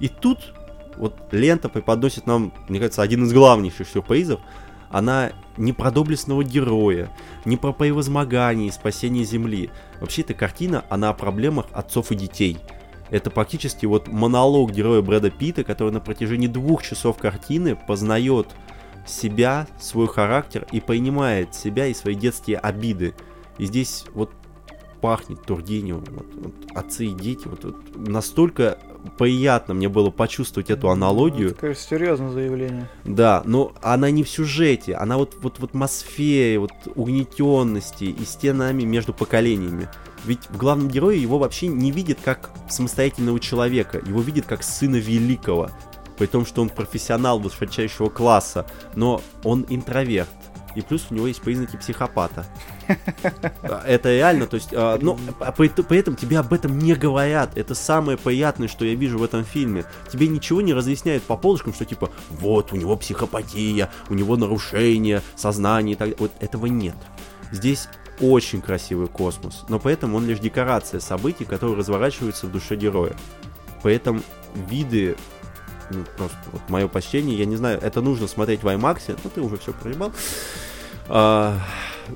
И тут вот лента преподносит нам, мне кажется, один из главнейших сюрпризов. Она не про доблестного героя, не про превозмогание и спасение Земли. Вообще эта картина, она о проблемах отцов и детей. Это практически вот монолог героя Брэда Питта, который на протяжении двух часов картины познает себя, свой характер и понимает себя и свои детские обиды. И здесь вот пахнет Тургеневым, вот, вот отцы и дети, вот, вот настолько приятно мне было почувствовать эту аналогию. Это, конечно, серьезное заявление. Да, но она не в сюжете, она вот, вот в атмосфере, вот угнетенности и стенами между поколениями. Ведь в главном герое его вообще не видят как самостоятельного человека, его видят как сына великого. При том, что он профессионал высочайшего класса, но он интроверт. И плюс у него есть признаки психопата. А, Это реально, то есть, а, но а при, при этом тебе об этом не говорят. Это самое приятное, что я вижу в этом фильме. Тебе ничего не разъясняют по полочкам, что типа, вот, у него психопатия, у него нарушение сознания и так далее. Вот этого нет. Здесь очень красивый космос, но поэтому он лишь декорация событий, которые разворачиваются в душе героя. При этом виды ну, просто вот мое почтение, я не знаю, это нужно смотреть в IMAX, ну ты уже все проебал. А,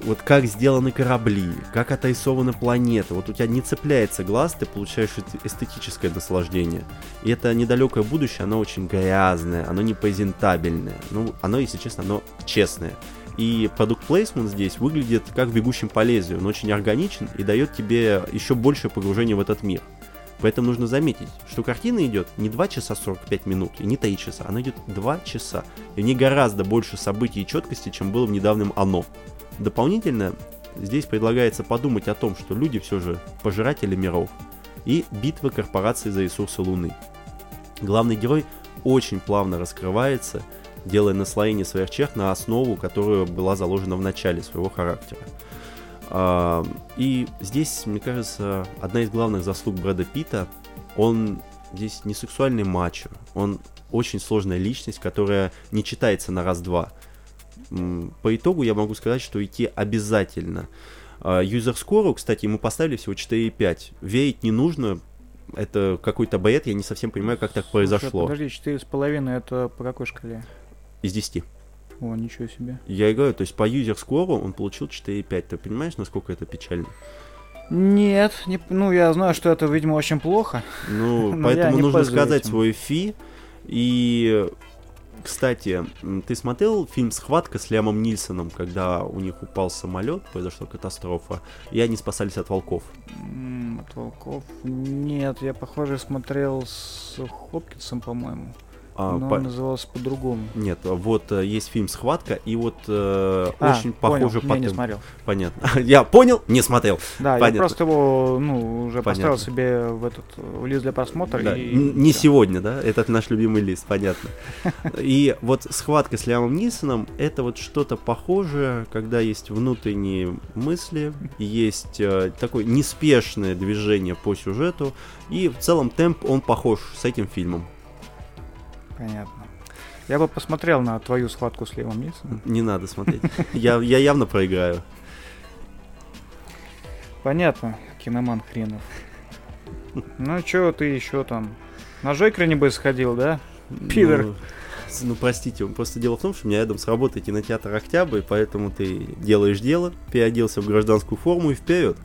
вот как сделаны корабли, как отрисованы планеты, вот у тебя не цепляется глаз, ты получаешь эстетическое наслаждение. И это недалекое будущее, оно очень грязное, оно не презентабельное, ну, оно, если честно, оно честное. И продукт плейсмент здесь выглядит как в бегущем по лезвию, он очень органичен и дает тебе еще большее погружение в этот мир. Поэтому нужно заметить, что картина идет не 2 часа 45 минут и не 3 часа, она идет 2 часа. И в ней гораздо больше событий и четкости, чем было в недавнем «Оно». Дополнительно здесь предлагается подумать о том, что люди все же пожиратели миров и битвы корпораций за ресурсы Луны. Главный герой очень плавно раскрывается, делая наслоение своих черт на основу, которая была заложена в начале своего характера. А, И здесь, мне кажется, одна из главных заслуг Брэда Питта, он здесь не сексуальный мачо, он очень сложная личность, которая не читается на раз-два. По итогу я могу сказать, что идти обязательно. А, Юзер скору, кстати, ему поставили всего 4,5. Верить не нужно, это какой-то бред, я не совсем понимаю, как так Слушай, произошло. Подожди, четыре с половиной это по какой шкале? Из 10. О, ничего себе. Я и говорю, то есть по юзер скору он получил 4,5. Ты понимаешь, насколько это печально? Нет, не, ну я знаю, что это, видимо, очень плохо. Ну, *laughs* поэтому нужно сказать этим. свой фи. И, кстати, ты смотрел фильм «Схватка» с Лямом Нильсоном, когда у них упал самолет, произошла катастрофа, и они спасались от волков? От волков. Нет, я, похоже, смотрел с Хопкинсом, по-моему. А, но по- назывался по-другому. Нет, вот э, есть фильм «Схватка», и вот э, А, очень понял, похоже не, по не смотрел. Понятно. *laughs* Я понял, не смотрел. Да, я Понятно. просто его, ну, уже Понятно. поставил себе в этот в лист для просмотра. Да, и Не всё. сегодня, да? Этот наш любимый лист, понятно. *laughs* И вот схватка с Лямом Нисоном это вот что-то похожее, когда есть внутренние мысли, есть э, такое неспешное движение по сюжету, и в целом темп он похож с этим фильмом. Понятно. Я бы посмотрел на твою схватку с Левом Нильсоном. Не надо смотреть. Я, я явно проиграю. Понятно, киноман хренов. Ну, чё ты еще там? На Жойкере, небось, сходил, да? Пидор. Ну, ну, простите, просто дело в том, что у меня рядом с работой кинотеатр Октябрь, поэтому ты делаешь дело, переоделся в гражданскую форму и вперед.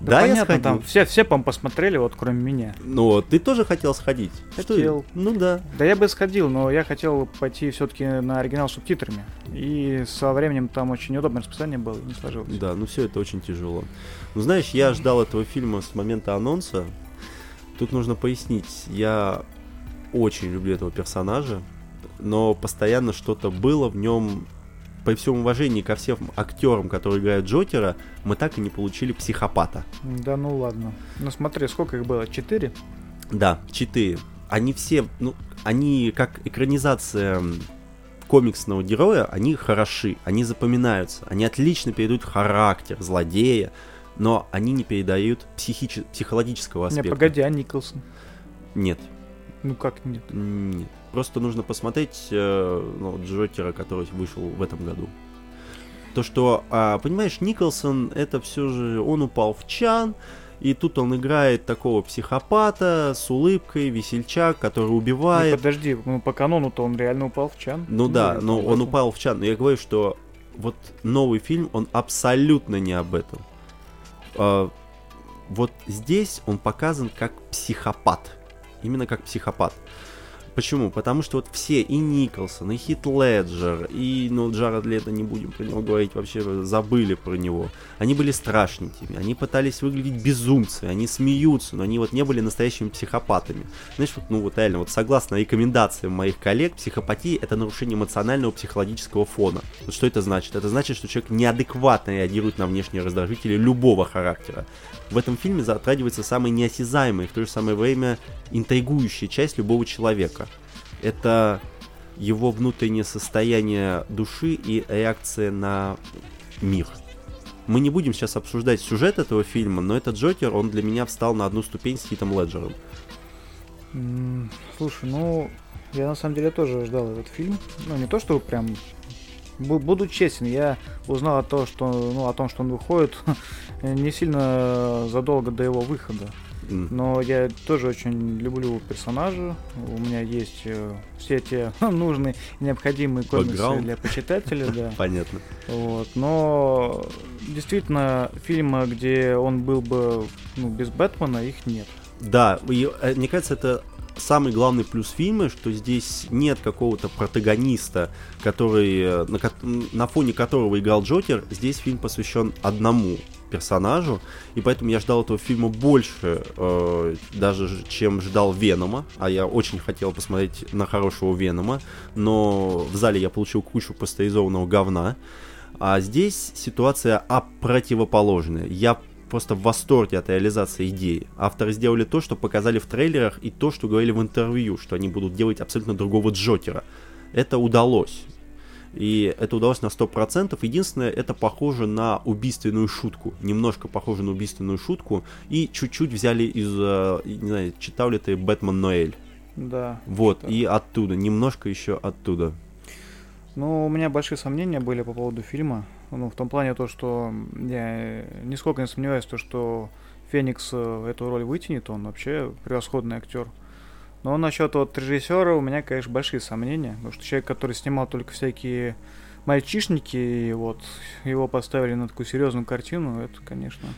Да, я понятно, сходил. там все, все, по посмотрели, вот кроме меня. Ну, ты тоже хотел сходить? Что- Хотел. Ну да. Да я бы сходил, но я хотел пойти все-таки на оригинал с субтитрами. И со временем там очень неудобное расписание было, и не сложилось. Да, ну все это очень тяжело. Ну знаешь, я ждал этого фильма с момента анонса. Тут нужно пояснить, я очень люблю этого персонажа, но постоянно что-то было в нем при всем уважении ко всем актерам, которые играют Джокера, мы так и не получили психопата. Да ну ладно. Ну смотри, сколько их было? Четыре? Да, четыре. Они все, ну, они как экранизация комиксного героя, они хороши, они запоминаются, они отлично передают характер злодея, но они не передают психичи- психологического аспекта. Не, погоди, а Николсон? Нет. Ну как нет? Нет. Просто нужно посмотреть э, ну, Джокера, который вышел в этом году. То, что, а, понимаешь, Николсон, это все же, он упал в чан, и тут он играет такого психопата с улыбкой, весельчак, который убивает. Ну, подожди, ну по канону-то он реально упал в чан. Ну, да, но он упал в чан. Но я говорю, что вот новый фильм, он абсолютно не об этом. А, вот здесь он показан как психопат. Именно как психопат. Почему? Потому что вот все, и Николсон, и Хит Леджер, и, ну, Джаред Лето, не будем про него говорить, вообще забыли про него. Они были страшненькими, они пытались выглядеть безумцами, они смеются, но они вот не были настоящими психопатами. Знаешь, вот, ну вот реально, вот согласно рекомендациям моих коллег, психопатия это нарушение эмоционального психологического фона. Вот что это значит? Это значит, что человек неадекватно реагирует на внешние раздражители любого характера. В этом фильме затрагивается самая неосязаемая в то же самое время интригующая часть любого человека. Это его внутреннее состояние души и реакция на мир. Мы не будем сейчас обсуждать сюжет этого фильма, но этот Джокер, он для меня встал на одну ступень с Хитом Леджером. Слушай, ну, я на самом деле тоже ждал этот фильм. Ну, не то, что прям буду честен, я узнал о том, что, ну, о том, что он выходит *laughs* не сильно задолго до его выхода. Но я тоже очень люблю персонажа. У меня есть э, все те *laughs* нужные необходимые комиксы Background. для почитателя, да. *laughs* Понятно. Вот. Но действительно, фильма, где он был бы ну, без Бэтмена, их нет. Да, и, э, мне кажется, это самый главный плюс фильма, что здесь нет какого-то протагониста, который э, на, на фоне которого играл Джокер. Здесь фильм посвящен одному персонажу, и поэтому я ждал этого фильма больше, э, даже чем ждал Венома, а я очень хотел посмотреть на хорошего Венома, но в зале я получил кучу пастеризованного говна, а здесь ситуация а противоположная. Я просто в восторге от реализации идеи. Авторы сделали то, что показали в трейлерах, и то, что говорили в интервью, что они будут делать абсолютно другого Джокера. Это удалось. И это удалось на 100%. Единственное, это похоже на убийственную шутку. Немножко похоже на убийственную шутку. И чуть-чуть взяли из... Э, не знаю, читал ли ты «Бэтмен Ноэль»? Да. Вот, читал. и оттуда. Немножко еще оттуда. Ну, у меня большие сомнения были по поводу фильма. Ну, в том плане то, что я нисколько не сомневаюсь, то, что Феникс э, эту роль вытянет, он вообще превосходный актер. Но насчет вот режиссера у меня, конечно, большие сомнения, потому что человек, который снимал только всякие мальчишники, и вот его поставили на такую серьезную картину, это, конечно,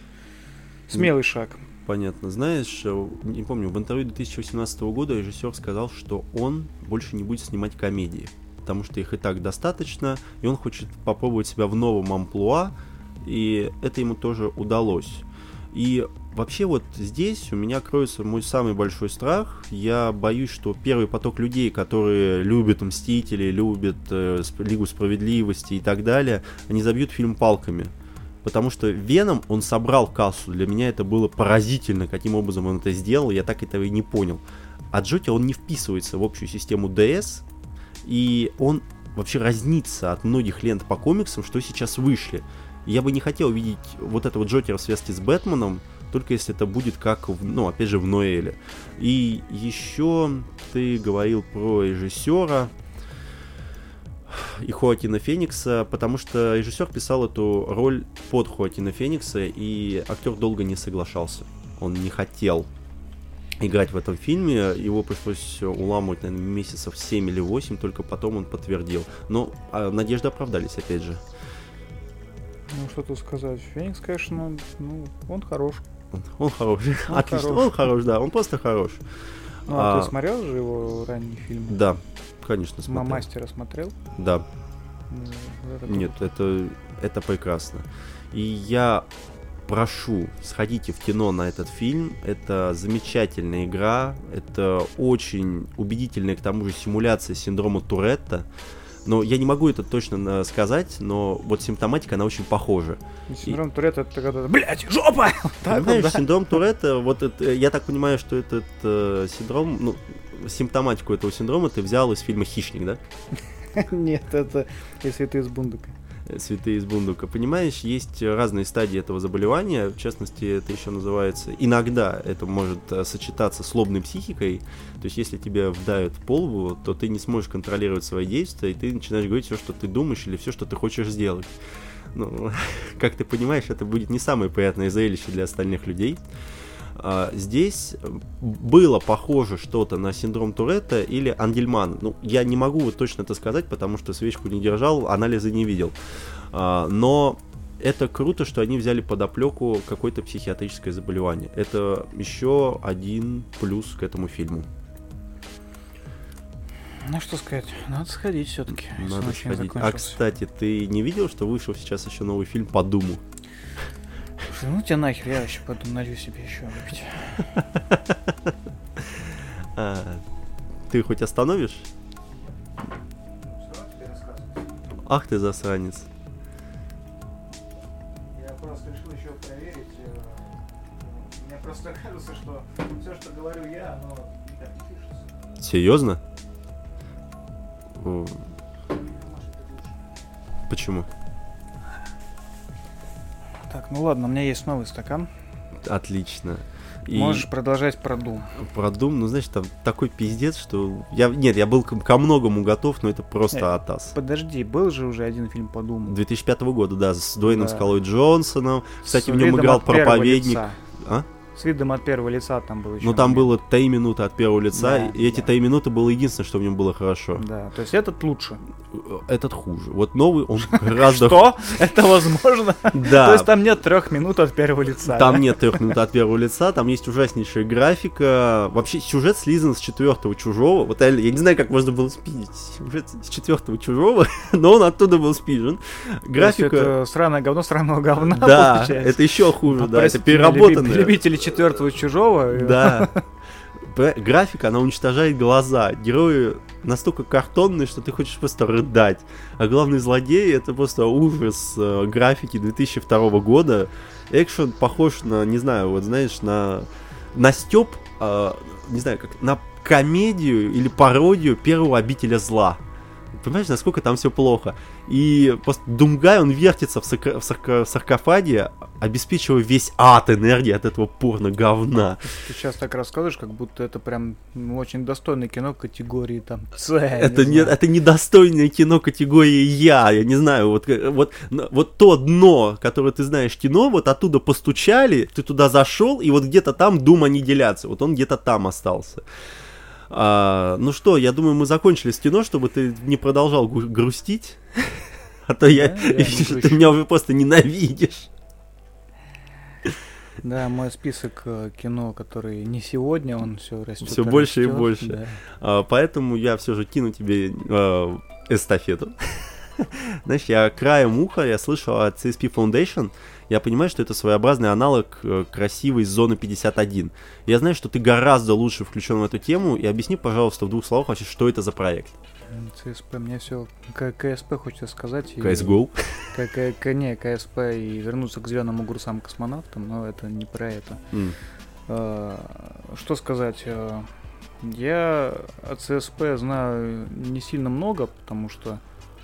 смелый шаг. Понятно. Знаешь, э, не помню, в интервью 2018 года режиссер сказал, что он больше не будет снимать комедии, потому что их и так достаточно, и он хочет попробовать себя в новом амплуа, и это ему тоже удалось. И вообще вот здесь у меня кроется мой самый большой страх. Я боюсь, что первый поток людей, которые любят Мстители, любят э, Лигу Справедливости и так далее, они забьют фильм палками. Потому что Веном, он собрал кассу. Для меня это было поразительно, каким образом он это сделал. Я так этого и не понял. А Джокер, он не вписывается в общую систему DS. И он вообще разнится от многих лент по комиксам, что сейчас вышли. Я бы не хотел видеть вот этого Джокера в связке с Бэтменом, только если это будет как, в, ну, опять же, в Ноэле. И еще ты говорил про режиссера и Хоакина Феникса, потому что режиссер писал эту роль под Хоакина Феникса, и актер долго не соглашался. Он не хотел играть в этом фильме. Его пришлось уламывать, наверное, месяцев 7 или 8, только потом он подтвердил. Но а, надежды оправдались, опять же. Ну, что тут сказать. Феникс, конечно, ну, он хорош. Он, хорош. Он *laughs* Отлично. Хорош. Он хорош, да, он просто хорош. Ну, а, а ты смотрел же его ранний фильм? Да, конечно, смотрел. Мастера смотрел? Да. Ну, это Нет, это, это прекрасно. И я прошу, сходите в кино на этот фильм. Это замечательная игра. Это очень убедительная, к тому же, симуляция синдрома Туретта. Но я не могу это точно сказать, но вот симптоматика, она очень похожа. Синдром и... Туретта это когда блядь, жопа! *laughs* Понимаешь, да? синдром Туретта, вот это, я так понимаю, что этот э, синдром, ну, симптоматику этого синдрома ты взял из фильма «Хищник», да? *laughs* Нет, это если ты из Бундука святые из Бундука. Понимаешь, есть разные стадии этого заболевания, в частности, это еще называется, иногда это может э, сочетаться с лобной психикой, то есть если тебя вдают полбу, то ты не сможешь контролировать свои действия, и ты начинаешь говорить все, что ты думаешь, или все, что ты хочешь сделать. Ну, *laughs* как ты понимаешь, это будет не самое приятное зрелище для остальных людей. А, здесь было похоже что-то на синдром Туретта или Ангельман. Ну, я не могу вот точно это сказать, потому что свечку не держал, анализы не видел. А, но это круто, что они взяли под оплеку какое-то психиатрическое заболевание. Это еще один плюс к этому фильму. Ну что сказать, надо сходить все-таки. Надо сходить. А кстати, ты не видел, что вышел сейчас еще новый фильм по Думу? Ну тебя нахер, я вообще пойду налью себе еще выпить. А, ты хоть остановишь? Ах ты засранец. Я просто решил еще проверить. Э, мне просто кажется, что все, что говорю я, оно никак не пишется. Серьезно? Почему? Так, ну ладно, у меня есть новый стакан. Отлично. И Можешь продолжать про Doom. Про Doom, ну, знаешь, там такой пиздец, что... Я, нет, я был ко многому готов, но это просто э, атас. Подожди, был же уже один фильм по Doom. 2005 года, да, с Дуэйном да. Скалой Джонсоном. Кстати, с в нем играл проповедник. А? С видом от первого лица там было еще. Ну там было 3 минуты от первого лица, да, и эти да. 3 минуты было единственное, что в нем было хорошо. Да, то есть этот лучше. Этот хуже. Вот новый, он *laughs* гораздо... Что? *laughs* Это возможно? Да. То есть там нет трех минут от первого лица. Там нет трех минут от первого лица, там есть ужаснейшая графика. Вообще сюжет слизан с четвертого чужого. Вот я, я не знаю, как можно было спиздить сюжет с четвертого чужого, *laughs* но он оттуда был спижен. Графика... Это сраное говно сраного говна, Да, это еще хуже, да, это переработанное. Любители четвертого чужого. Да. *laughs* Графика, она уничтожает глаза. Герои настолько картонные, что ты хочешь просто рыдать. А главный злодей это просто ужас э, графики 2002 года. Экшен похож на, не знаю, вот знаешь, на, на степ, э, не знаю, как на комедию или пародию первого обителя зла. Понимаешь, насколько там все плохо. И просто Думгай, он вертится в, сарко- в, сарко- в саркофаге, обеспечивая весь ад энергии от этого порно говна. Ты сейчас так рассказываешь, как будто это прям ну, очень достойное кино категории там *laughs* С. Это не, не это недостойное кино категории Я. Я не знаю, вот, вот, вот то дно, которое ты знаешь кино, вот оттуда постучали, ты туда зашел, и вот где-то там Дум аннигиляция. Вот он где-то там остался. А, ну что, я думаю, мы закончили с кино, чтобы ты не продолжал грустить. А то я, *laughs* ты меня уже просто ненавидишь. Да, мой список э, кино, который не сегодня, он все растет. Все больше растет, и больше. Да. А, поэтому я все же кину тебе э, эстафету. *laughs* Знаешь, я краем уха, я слышал от CSP Foundation, я понимаю, что это своеобразный аналог э, красивой зоны 51. Я знаю, что ты гораздо лучше включен в эту тему, и объясни, пожалуйста, в двух словах вообще, что это за проект. ЦСП, мне все КСП хочется сказать. CSGO? И, к, не, КСП и вернуться к зеленым огурцам космонавтам, но это не про это. Mm. А, что сказать? А, я от ЦСП знаю не сильно много, потому что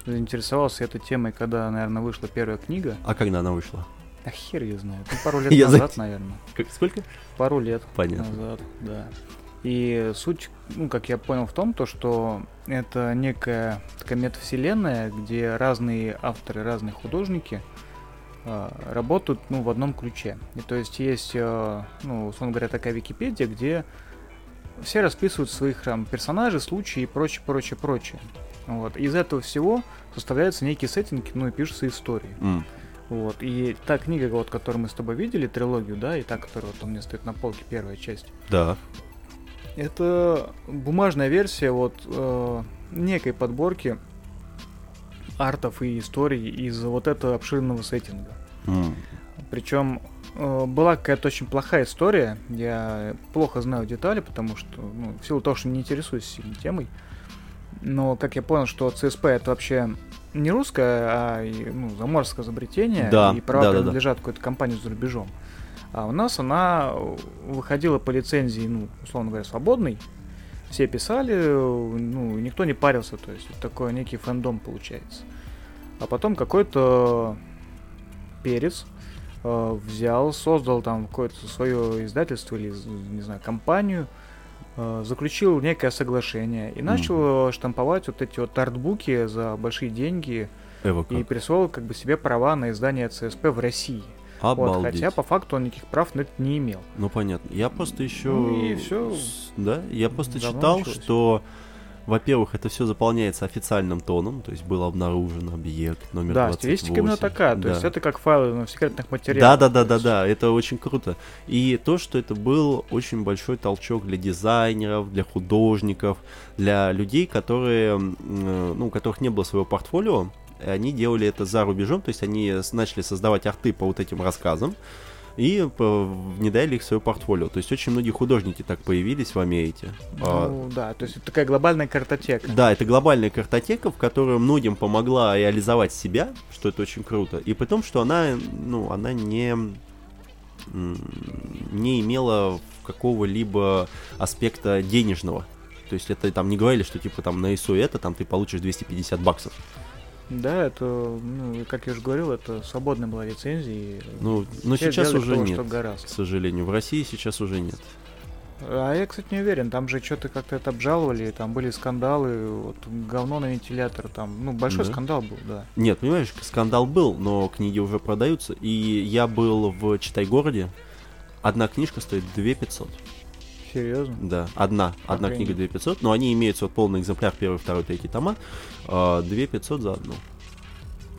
заинтересовался этой темой, когда, наверное, вышла первая книга. А когда она вышла? А хер ее знает. Ну, пару *laughs* лет я назад, за... наверное. Как, сколько? Пару лет Понятно. назад, да. И суть, ну, как я понял, в том, то, что это некая такая метавселенная, где разные авторы, разные художники э, работают, ну, в одном ключе. И то есть есть, э, ну, условно говоря, такая Википедия, где все расписывают своих там персонажей, случаи и прочее, прочее, прочее. Вот. Из этого всего составляются некие сеттинги, ну и пишутся истории. Mm. Вот. И та книга, вот, которую мы с тобой видели, трилогию, да, и та, которая вот у меня стоит на полке, первая часть. Да. Это бумажная версия вот э, некой подборки артов и историй из вот этого обширного сеттинга. Mm. Причем э, была какая-то очень плохая история. Я плохо знаю детали, потому что, ну, в силу того, что не интересуюсь сильно темой, Но, как я понял, что ЦСП это вообще не русское, а ну, заморское изобретение, Да, и права да, да, да. принадлежат какой-то компании за рубежом. А у нас она выходила по лицензии, ну, условно говоря, свободной. Все писали, ну, никто не парился, то есть такой некий фэндом получается. А потом какой-то перец э, взял, создал там какое-то свое издательство или, не знаю, компанию, э, заключил некое соглашение и начал штамповать вот эти вот артбуки за большие деньги Эво и присвоил как бы себе права на издание ЦСП в России. Вот, Обалдеть. хотя по факту он никаких прав на это не имел. Ну понятно. Я просто еще. Ну и всё. Да, я просто Давно читал, началось. что, во-первых, это все заполняется официальным тоном, то есть был обнаружен объект номер да, 28. стилистика именно такая, то Да. есть это как файлы на секретных Да, материалах. да, да, то да, есть. да, это очень круто. И то, что это был очень большой толчок для дизайнеров, для художников, для людей, которые, э, ну, у которых не было своего портфолио, они делали это за рубежом, то есть они начали создавать арты по вот этим рассказам и по- внедряли их в свое портфолио. То есть очень многие художники так появились в Америке. А, Ну, да, то есть это такая глобальная картотека. да, это глобальная картотека, в которой многим помогла реализовать себя, что это очень круто. И при том, что она, ну, она не, не имела какого-либо аспекта денежного. То есть это там не говорили, что типа там на ISO это, там ты получишь 250 баксов. Да, это, ну, как я уже говорил, это свободная была лицензия. Ну, но сейчас уже нет, к сожалению. В России сейчас уже нет. А я, кстати, не уверен, там же что-то как-то это обжаловали, там были скандалы, вот говно на вентилятор, там, ну, большой Да? скандал был, да. Нет, понимаешь, скандал был, но книги уже продаются. И я был в Читай-городе. Одна книжка стоит 2500. Серьезно? Да, одна, одна Охренеть. книга 2500, но они имеются вот полный экземпляр, первый, второй, третий тома, а, 2500 за одну.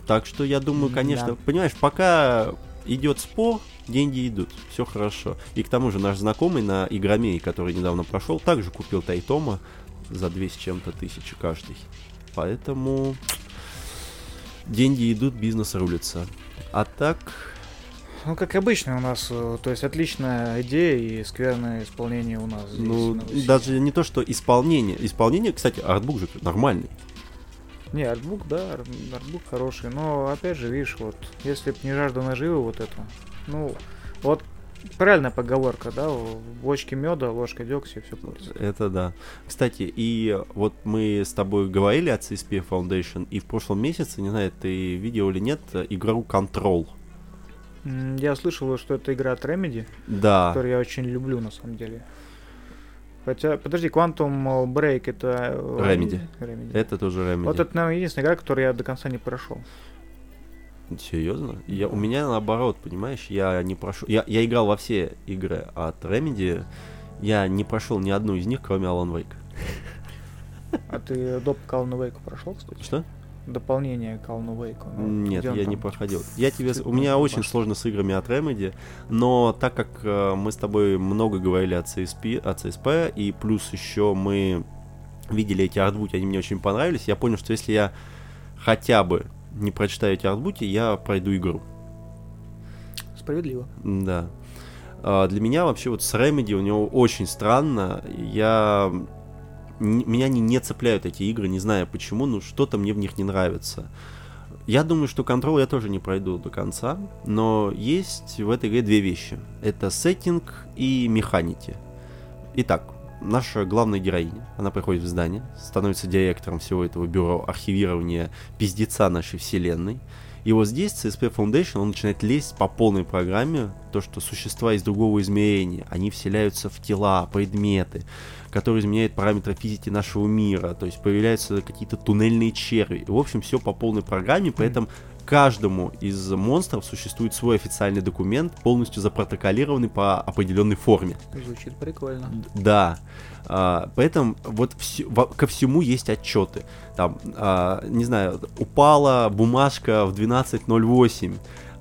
Так что я думаю, конечно, Да. понимаешь, пока идет спор, деньги идут, все хорошо. И к тому же наш знакомый на Игромее, который недавно прошел, также купил три тома за 2 с чем-то тысячи каждый. Поэтому деньги идут, бизнес рулится. А так, Ну, как обычно у нас, э, то есть отличная идея и скверное исполнение у нас здесь. ну, даже не то, что исполнение. Исполнение, кстати, артбук же нормальный. Не, артбук, да, ар- артбук хороший, но опять же, видишь, вот, если б не жажда наживы вот это, ну, вот правильная поговорка, да, в бочке меда, ложка дегтя, все портится. Это да. Кстати, и вот мы с тобой говорили о CSP Foundation, и в прошлом месяце, не знаю, ты видел или нет, игру Control. Я слышал, что это игра от Remedy, Да. которую я очень люблю, на самом деле. Хотя, подожди, Quantum Break это... э, Remedy. Remedy. Это тоже Remedy. Вот это, наверное, единственная игра, которую я до конца не прошел. Серьезно? Я, у меня наоборот, понимаешь, я не прошел. Я, я играл во все игры от Remedy. Я не прошел ни одну из них, кроме Alan Wake. А ты доп. Call of Wake прошел, кстати? Что? Дополнение Call of Wake. ну, Нет, я не там? проходил. Я тебе, у меня очень сложно с играми от Remedy, но так как э, мы с тобой много говорили о CSP, о CSP, и плюс еще мы видели эти артбуки, они мне очень понравились, я понял, что если я хотя бы не прочитаю эти артбуки, я пройду игру. Справедливо. Да. А, Для меня вообще вот с Remedy у него очень странно. Я... Меня не, не цепляют эти игры, не знаю почему, но что-то мне в них не нравится. Я думаю, что Control я тоже не пройду до конца, но есть в этой игре две вещи. Это сеттинг и механики. Итак, наша главная героиня, она приходит в здание, становится директором всего этого бюро архивирования пиздеца нашей вселенной. И вот здесь CSP Foundation, он начинает лезть по полной программе, то, что существа из другого измерения, они вселяются в тела, предметы, которые изменяют параметры физики нашего мира, то есть появляются какие-то туннельные черви. В общем, все по полной программе, при этом каждому из монстров существует свой официальный документ, полностью запротоколированный по определенной форме. Звучит прикольно. Да. А, поэтому вот во- ко всему есть отчеты. Там, а, не знаю, упала бумажка в 12.08.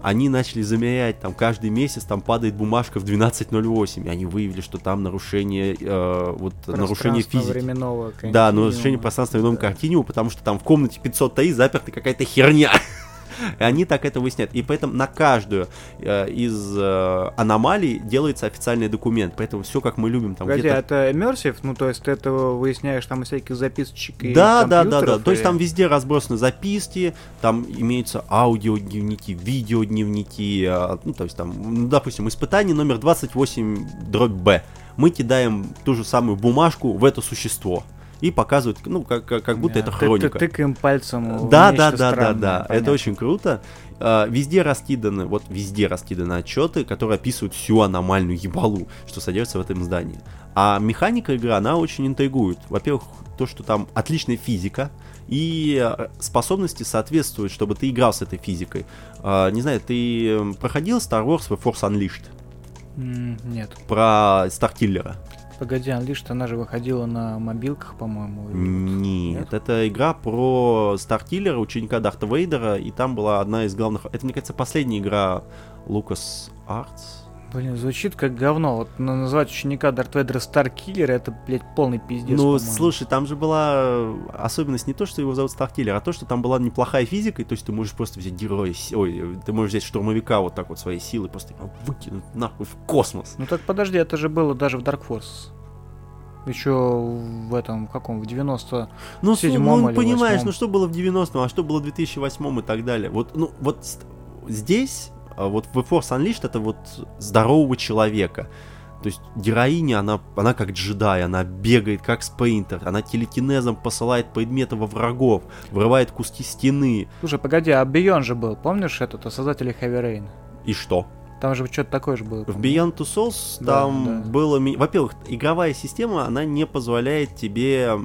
Они начали замерять, там каждый месяц там падает бумажка в 12.08. И они выявили, что там нарушение, э, вот, нарушение физики. временного Да, нарушение пространства временного континуума, потому что там в комнате 503 заперта какая-то херня. *laughs* И они так это выясняют. И поэтому на каждую э, из э, аномалий делается официальный документ. Поэтому все как мы любим. Там, Погоди, это immersive? Ну, то есть ты это выясняешь там из всяких записочек и Да, да, да, да. компьютеров, То есть и- там везде разбросаны записки, там имеются аудиодневники, видеодневники, а, ну, то есть там, ну, допустим, испытание номер 28 дробь Б. Мы кидаем ту же самую бумажку в это существо. И показывают, ну, как, как, как будто Да, это ты- хроника. Ты, тыкаем пальцем Да, да, да, да, да. Это очень круто. А, Везде раскиданы, вот везде раскиданы отчеты, которые описывают всю аномальную ебалу, что содержится в этом здании. А механика игры, она очень интригует. Во-первых, то, что там отличная физика, и э, способности соответствуют, чтобы ты играл с этой физикой. А, Не знаю, ты проходил Star Wars The Force Unleashed? Нет. Про Стартиллера? Погоди, Unleashed, она же выходила на мобилках, по-моему. вот- Нет, это игра про Стартиллера, ученика Дарта Вейдера, и там была одна из главных... Это, мне кажется, последняя игра Lucas Arts. Блин, звучит как говно. Вот на- назвать ученика Дарт Вейдера Старкиллер, это, блядь, полный пиздец, ну, слушай, там же была э, особенность не то, что его зовут Стартиллер, а то, что там была неплохая физика, и то есть ты можешь просто взять героя, ой, ты можешь взять штурмовика вот так вот своей силой, просто его выкинуть нахуй в космос. Ну так подожди, это же было даже в Dark Force. Еще в этом, в каком, в 90 Ну, ну, или понимаешь, восьмом. ну что было в 90-м, а что было в 2008 и так далее. Вот, ну, вот здесь, вот в Force Unleashed это вот здорового человека. То есть героиня, она, она как джедай, она бегает как спейнтер, она телекинезом посылает предметы во врагов, вырывает куски стены. Слушай, погоди, а Beyond же был, помнишь этот, создатели Heavy Rain? И что? Там же что-то такое же было. В. Beyond Two Souls Да, там да. было... Во-первых, игровая система, она не позволяет тебе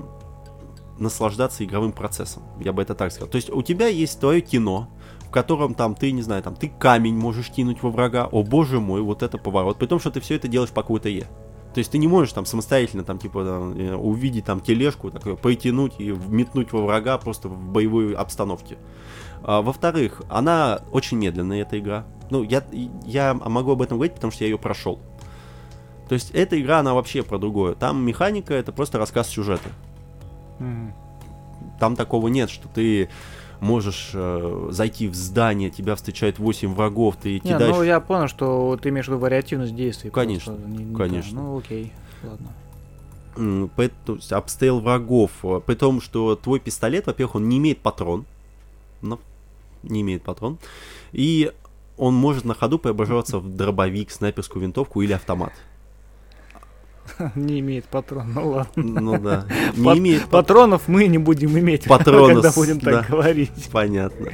наслаждаться игровым процессом. Я бы это так сказал. То есть у тебя есть твое кино, в котором там ты, не знаю, там ты камень можешь кинуть во врага. О боже мой, вот это поворот. При том, что ты все это делаешь по какой-то Е. То есть ты не можешь там самостоятельно там типа там, э, увидеть там тележку, такое, потянуть и метнуть во врага просто в боевой обстановке. А, во-вторых, она очень медленная, эта игра. Ну, я, я могу об этом говорить, потому что я ее прошел. То есть эта игра, она вообще про другое. Там механика это просто рассказ сюжета. Мгм. Там такого нет, что ты можешь э, зайти в здание, тебя встречает 8 врагов, ты Не, кидаешь... ну я понял, что ты имеешь в виду вариативность действий. Конечно, не- не конечно. то. Ну окей, ладно. Обстрел врагов, э, при том, что твой пистолет, во-первых, он не имеет патрон, но не имеет патрон, и он может на ходу преображаться в дробовик, снайперскую винтовку или автомат. *laughs* Не имеет патрон, ну ладно. Ну да, *laughs* не Пат- имеет пат- Патронов мы не будем иметь, *laughs* Патронов, когда будем так да. говорить. Понятно.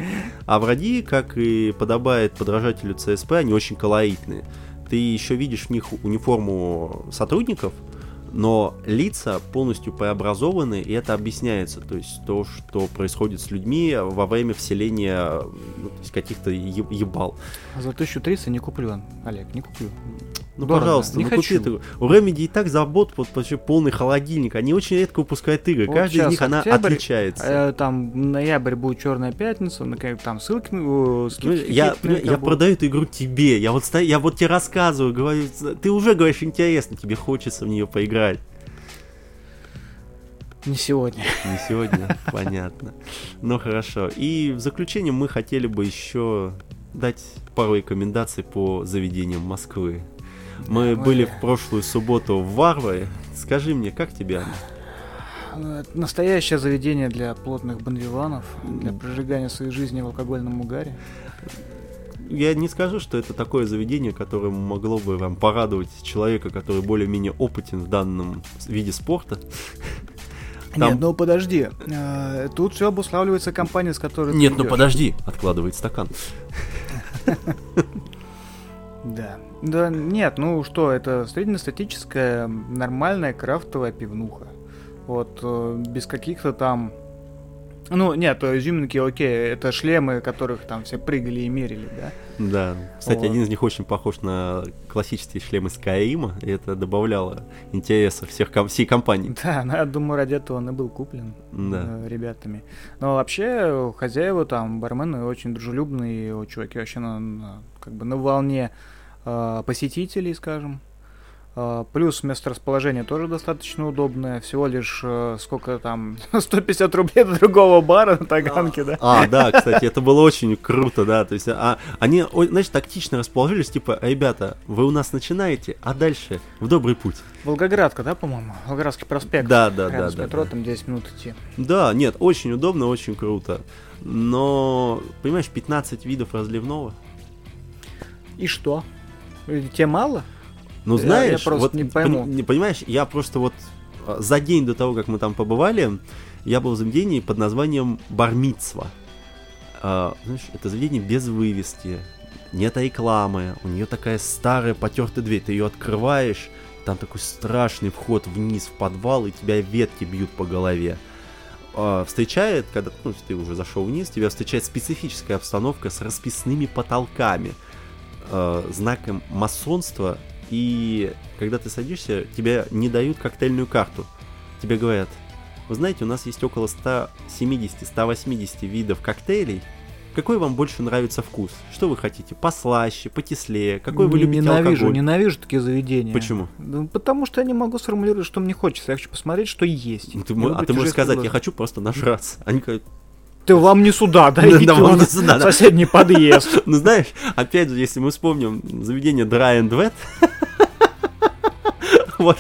А враги, как и подобает подражателю ЦСП, они очень колоритные. Ты еще видишь в них униформу сотрудников, но лица полностью преобразованы, и это объясняется. То есть то, что происходит с людьми во время вселения ну, каких-то ебал. За 1300 не куплю, Олег, не куплю. Ну, Дорого. пожалуйста, Не ну купи хочу. эту. У Remedy и так забот вот почти полный холодильник. Они очень редко выпускают игры. Вот Каждая из них она октябрь, отличается. Э, Там ноябрь будет Черная пятница, на ка- там ссылки, э, скидки Понимаешь, Я, я будут. продаю эту игру тебе. Я вот, я вот тебе рассказываю, говорю, ты уже говоришь интересно, тебе хочется в нее поиграть. Не сегодня. Не сегодня, *laughs* понятно. Ну хорошо. И в заключение мы хотели бы еще дать пару рекомендаций по заведениям Москвы. Мы Ой. были в прошлую субботу в Варваре. Скажи мне, как тебе оно? Э, Настоящее заведение для плотных бонвиванов, для прожигания своей жизни в алкогольном угаре. Я не скажу, что это такое заведение, которое могло бы вам порадовать человека, который более-менее опытен в данном виде спорта. Там- Нет, ну подожди. э, Тут все обуславливается компанией, с которой Нет, ну подожди, откладывает стакан. *laughs* Да. Да, нет, ну что, это среднестатическая, нормальная крафтовая пивнуха. Вот, э, без каких-то там... Ну, нет, э, изюминки, окей, это шлемы, которых там все прыгали и мерили, да? Да. Кстати, Вот. один из них очень похож на классические шлемы Скайрима, и это добавляло интереса всех всей компании. *laughs* Да, ну, я думаю, ради этого он и был куплен Да. э, ребятами. Но вообще, хозяева там, бармены очень дружелюбные, чуваки вообще на, на- как бы на волне посетителей, скажем. А, Плюс место расположения тоже достаточно удобное. Всего лишь э, сколько там *laughs* 150 рублей до другого бара на Таганке, да? А, да, кстати, это было очень круто, да. То есть, а, они, знаешь, тактично расположились, типа, ребята, вы у нас начинаете, а дальше в добрый путь. Волгоградка, да, по-моему? Волгоградский проспект. Да, да, да, с да, метро, да. там 10 минут идти. Да, нет, очень удобно, очень круто. Но, понимаешь, 15 видов разливного. И что? Тебе мало? Ну, Я- знаешь, я просто вот, не пойму. понимаешь, я просто вот а, за день до того, как мы там побывали, я был в заведении под названием Бармитсва. А, знаешь, это заведение без вывески, нет рекламы, у нее такая старая потертая дверь, ты ее открываешь, там такой страшный вход вниз в подвал, и тебя ветки бьют по голове. А, встречает, когда ну, ты уже зашел вниз, тебя встречает специфическая обстановка с расписными потолками, э, знаком масонства, и когда ты садишься, тебе не дают коктейльную карту. Тебе говорят, вы знаете, у нас есть около 170-180 видов коктейлей. Какой вам больше нравится вкус? Что вы хотите? Послаще, потеслее? Какой вы любите Ненавижу, алкоголь? ненавижу такие заведения. Почему? Ну, потому что я не могу сформулировать, что мне хочется. Я хочу посмотреть, что есть. Ну, ты а ты можешь сказать, я хочу просто нажраться. Они говорят, Ты вам не сюда, да, Да, вам не сюда, да. соседний подъезд. *laughs* ну знаешь, опять же, если мы вспомним заведение Dry and Wet, *laughs* вот,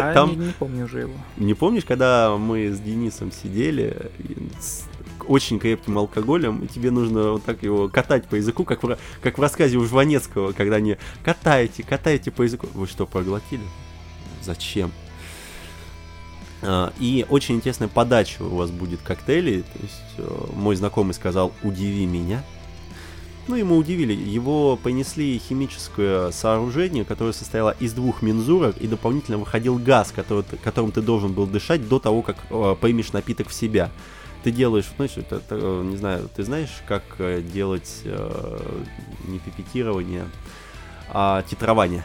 А Там- не, не помню уже его. Не помнишь, когда мы с Денисом сидели с очень крепким алкоголем, и тебе нужно вот так его катать по языку, как в, как в рассказе у Жванецкого, когда они катаете, катаете по языку. Вы что, проглотили? Зачем? А, И очень интересная подача у вас будет коктейлей. То есть э, мой знакомый сказал «удиви меня». Ну, ему удивили. Его понесли химическое сооружение, которое состояло из двух мензурок, и дополнительно выходил газ, который, которым ты должен был дышать до того, как э, примешь напиток в себя. Ты делаешь, знаешь, это, это, э, не знаю, ты знаешь, как э, делать э, не пипетирование, а титрование?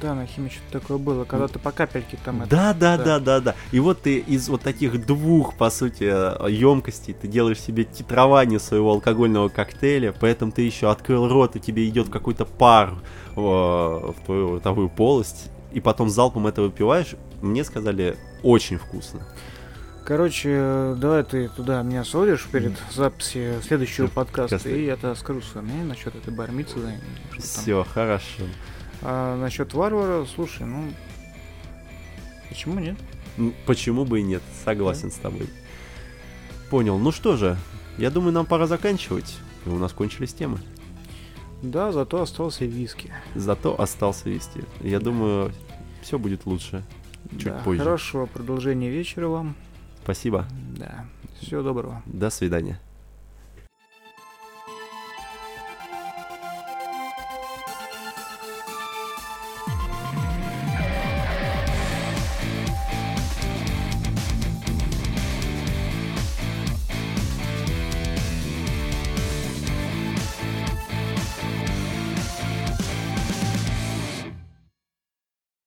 Да, на химии что-то такое было, когда ты по капельке там это... Да, да, да. да, да, да. И вот ты из вот таких двух, по сути, емкостей, ты делаешь себе титрование своего алкогольного коктейля, поэтому ты еще открыл рот, и тебе идет какой-то пар э, в твою ротовую полость, и потом залпом это выпиваешь. Мне сказали, очень вкусно. Короче, давай ты туда меня сводишь перед записью следующего Да, подкаста, и я тогда скажу свое мнение насчет этой бармицы. да. Все, хорошо. А насчет варвара, слушай, ну... Почему нет? Почему бы и нет? Согласен с тобой. Понял. Ну что же, я думаю, нам пора заканчивать. И у нас кончились темы. Да, зато остался виски. Зато остался вести. Я думаю, все будет лучше. Чуть Да, позже. Хорошего продолжения вечера вам. Спасибо. Да. Всего доброго. До свидания.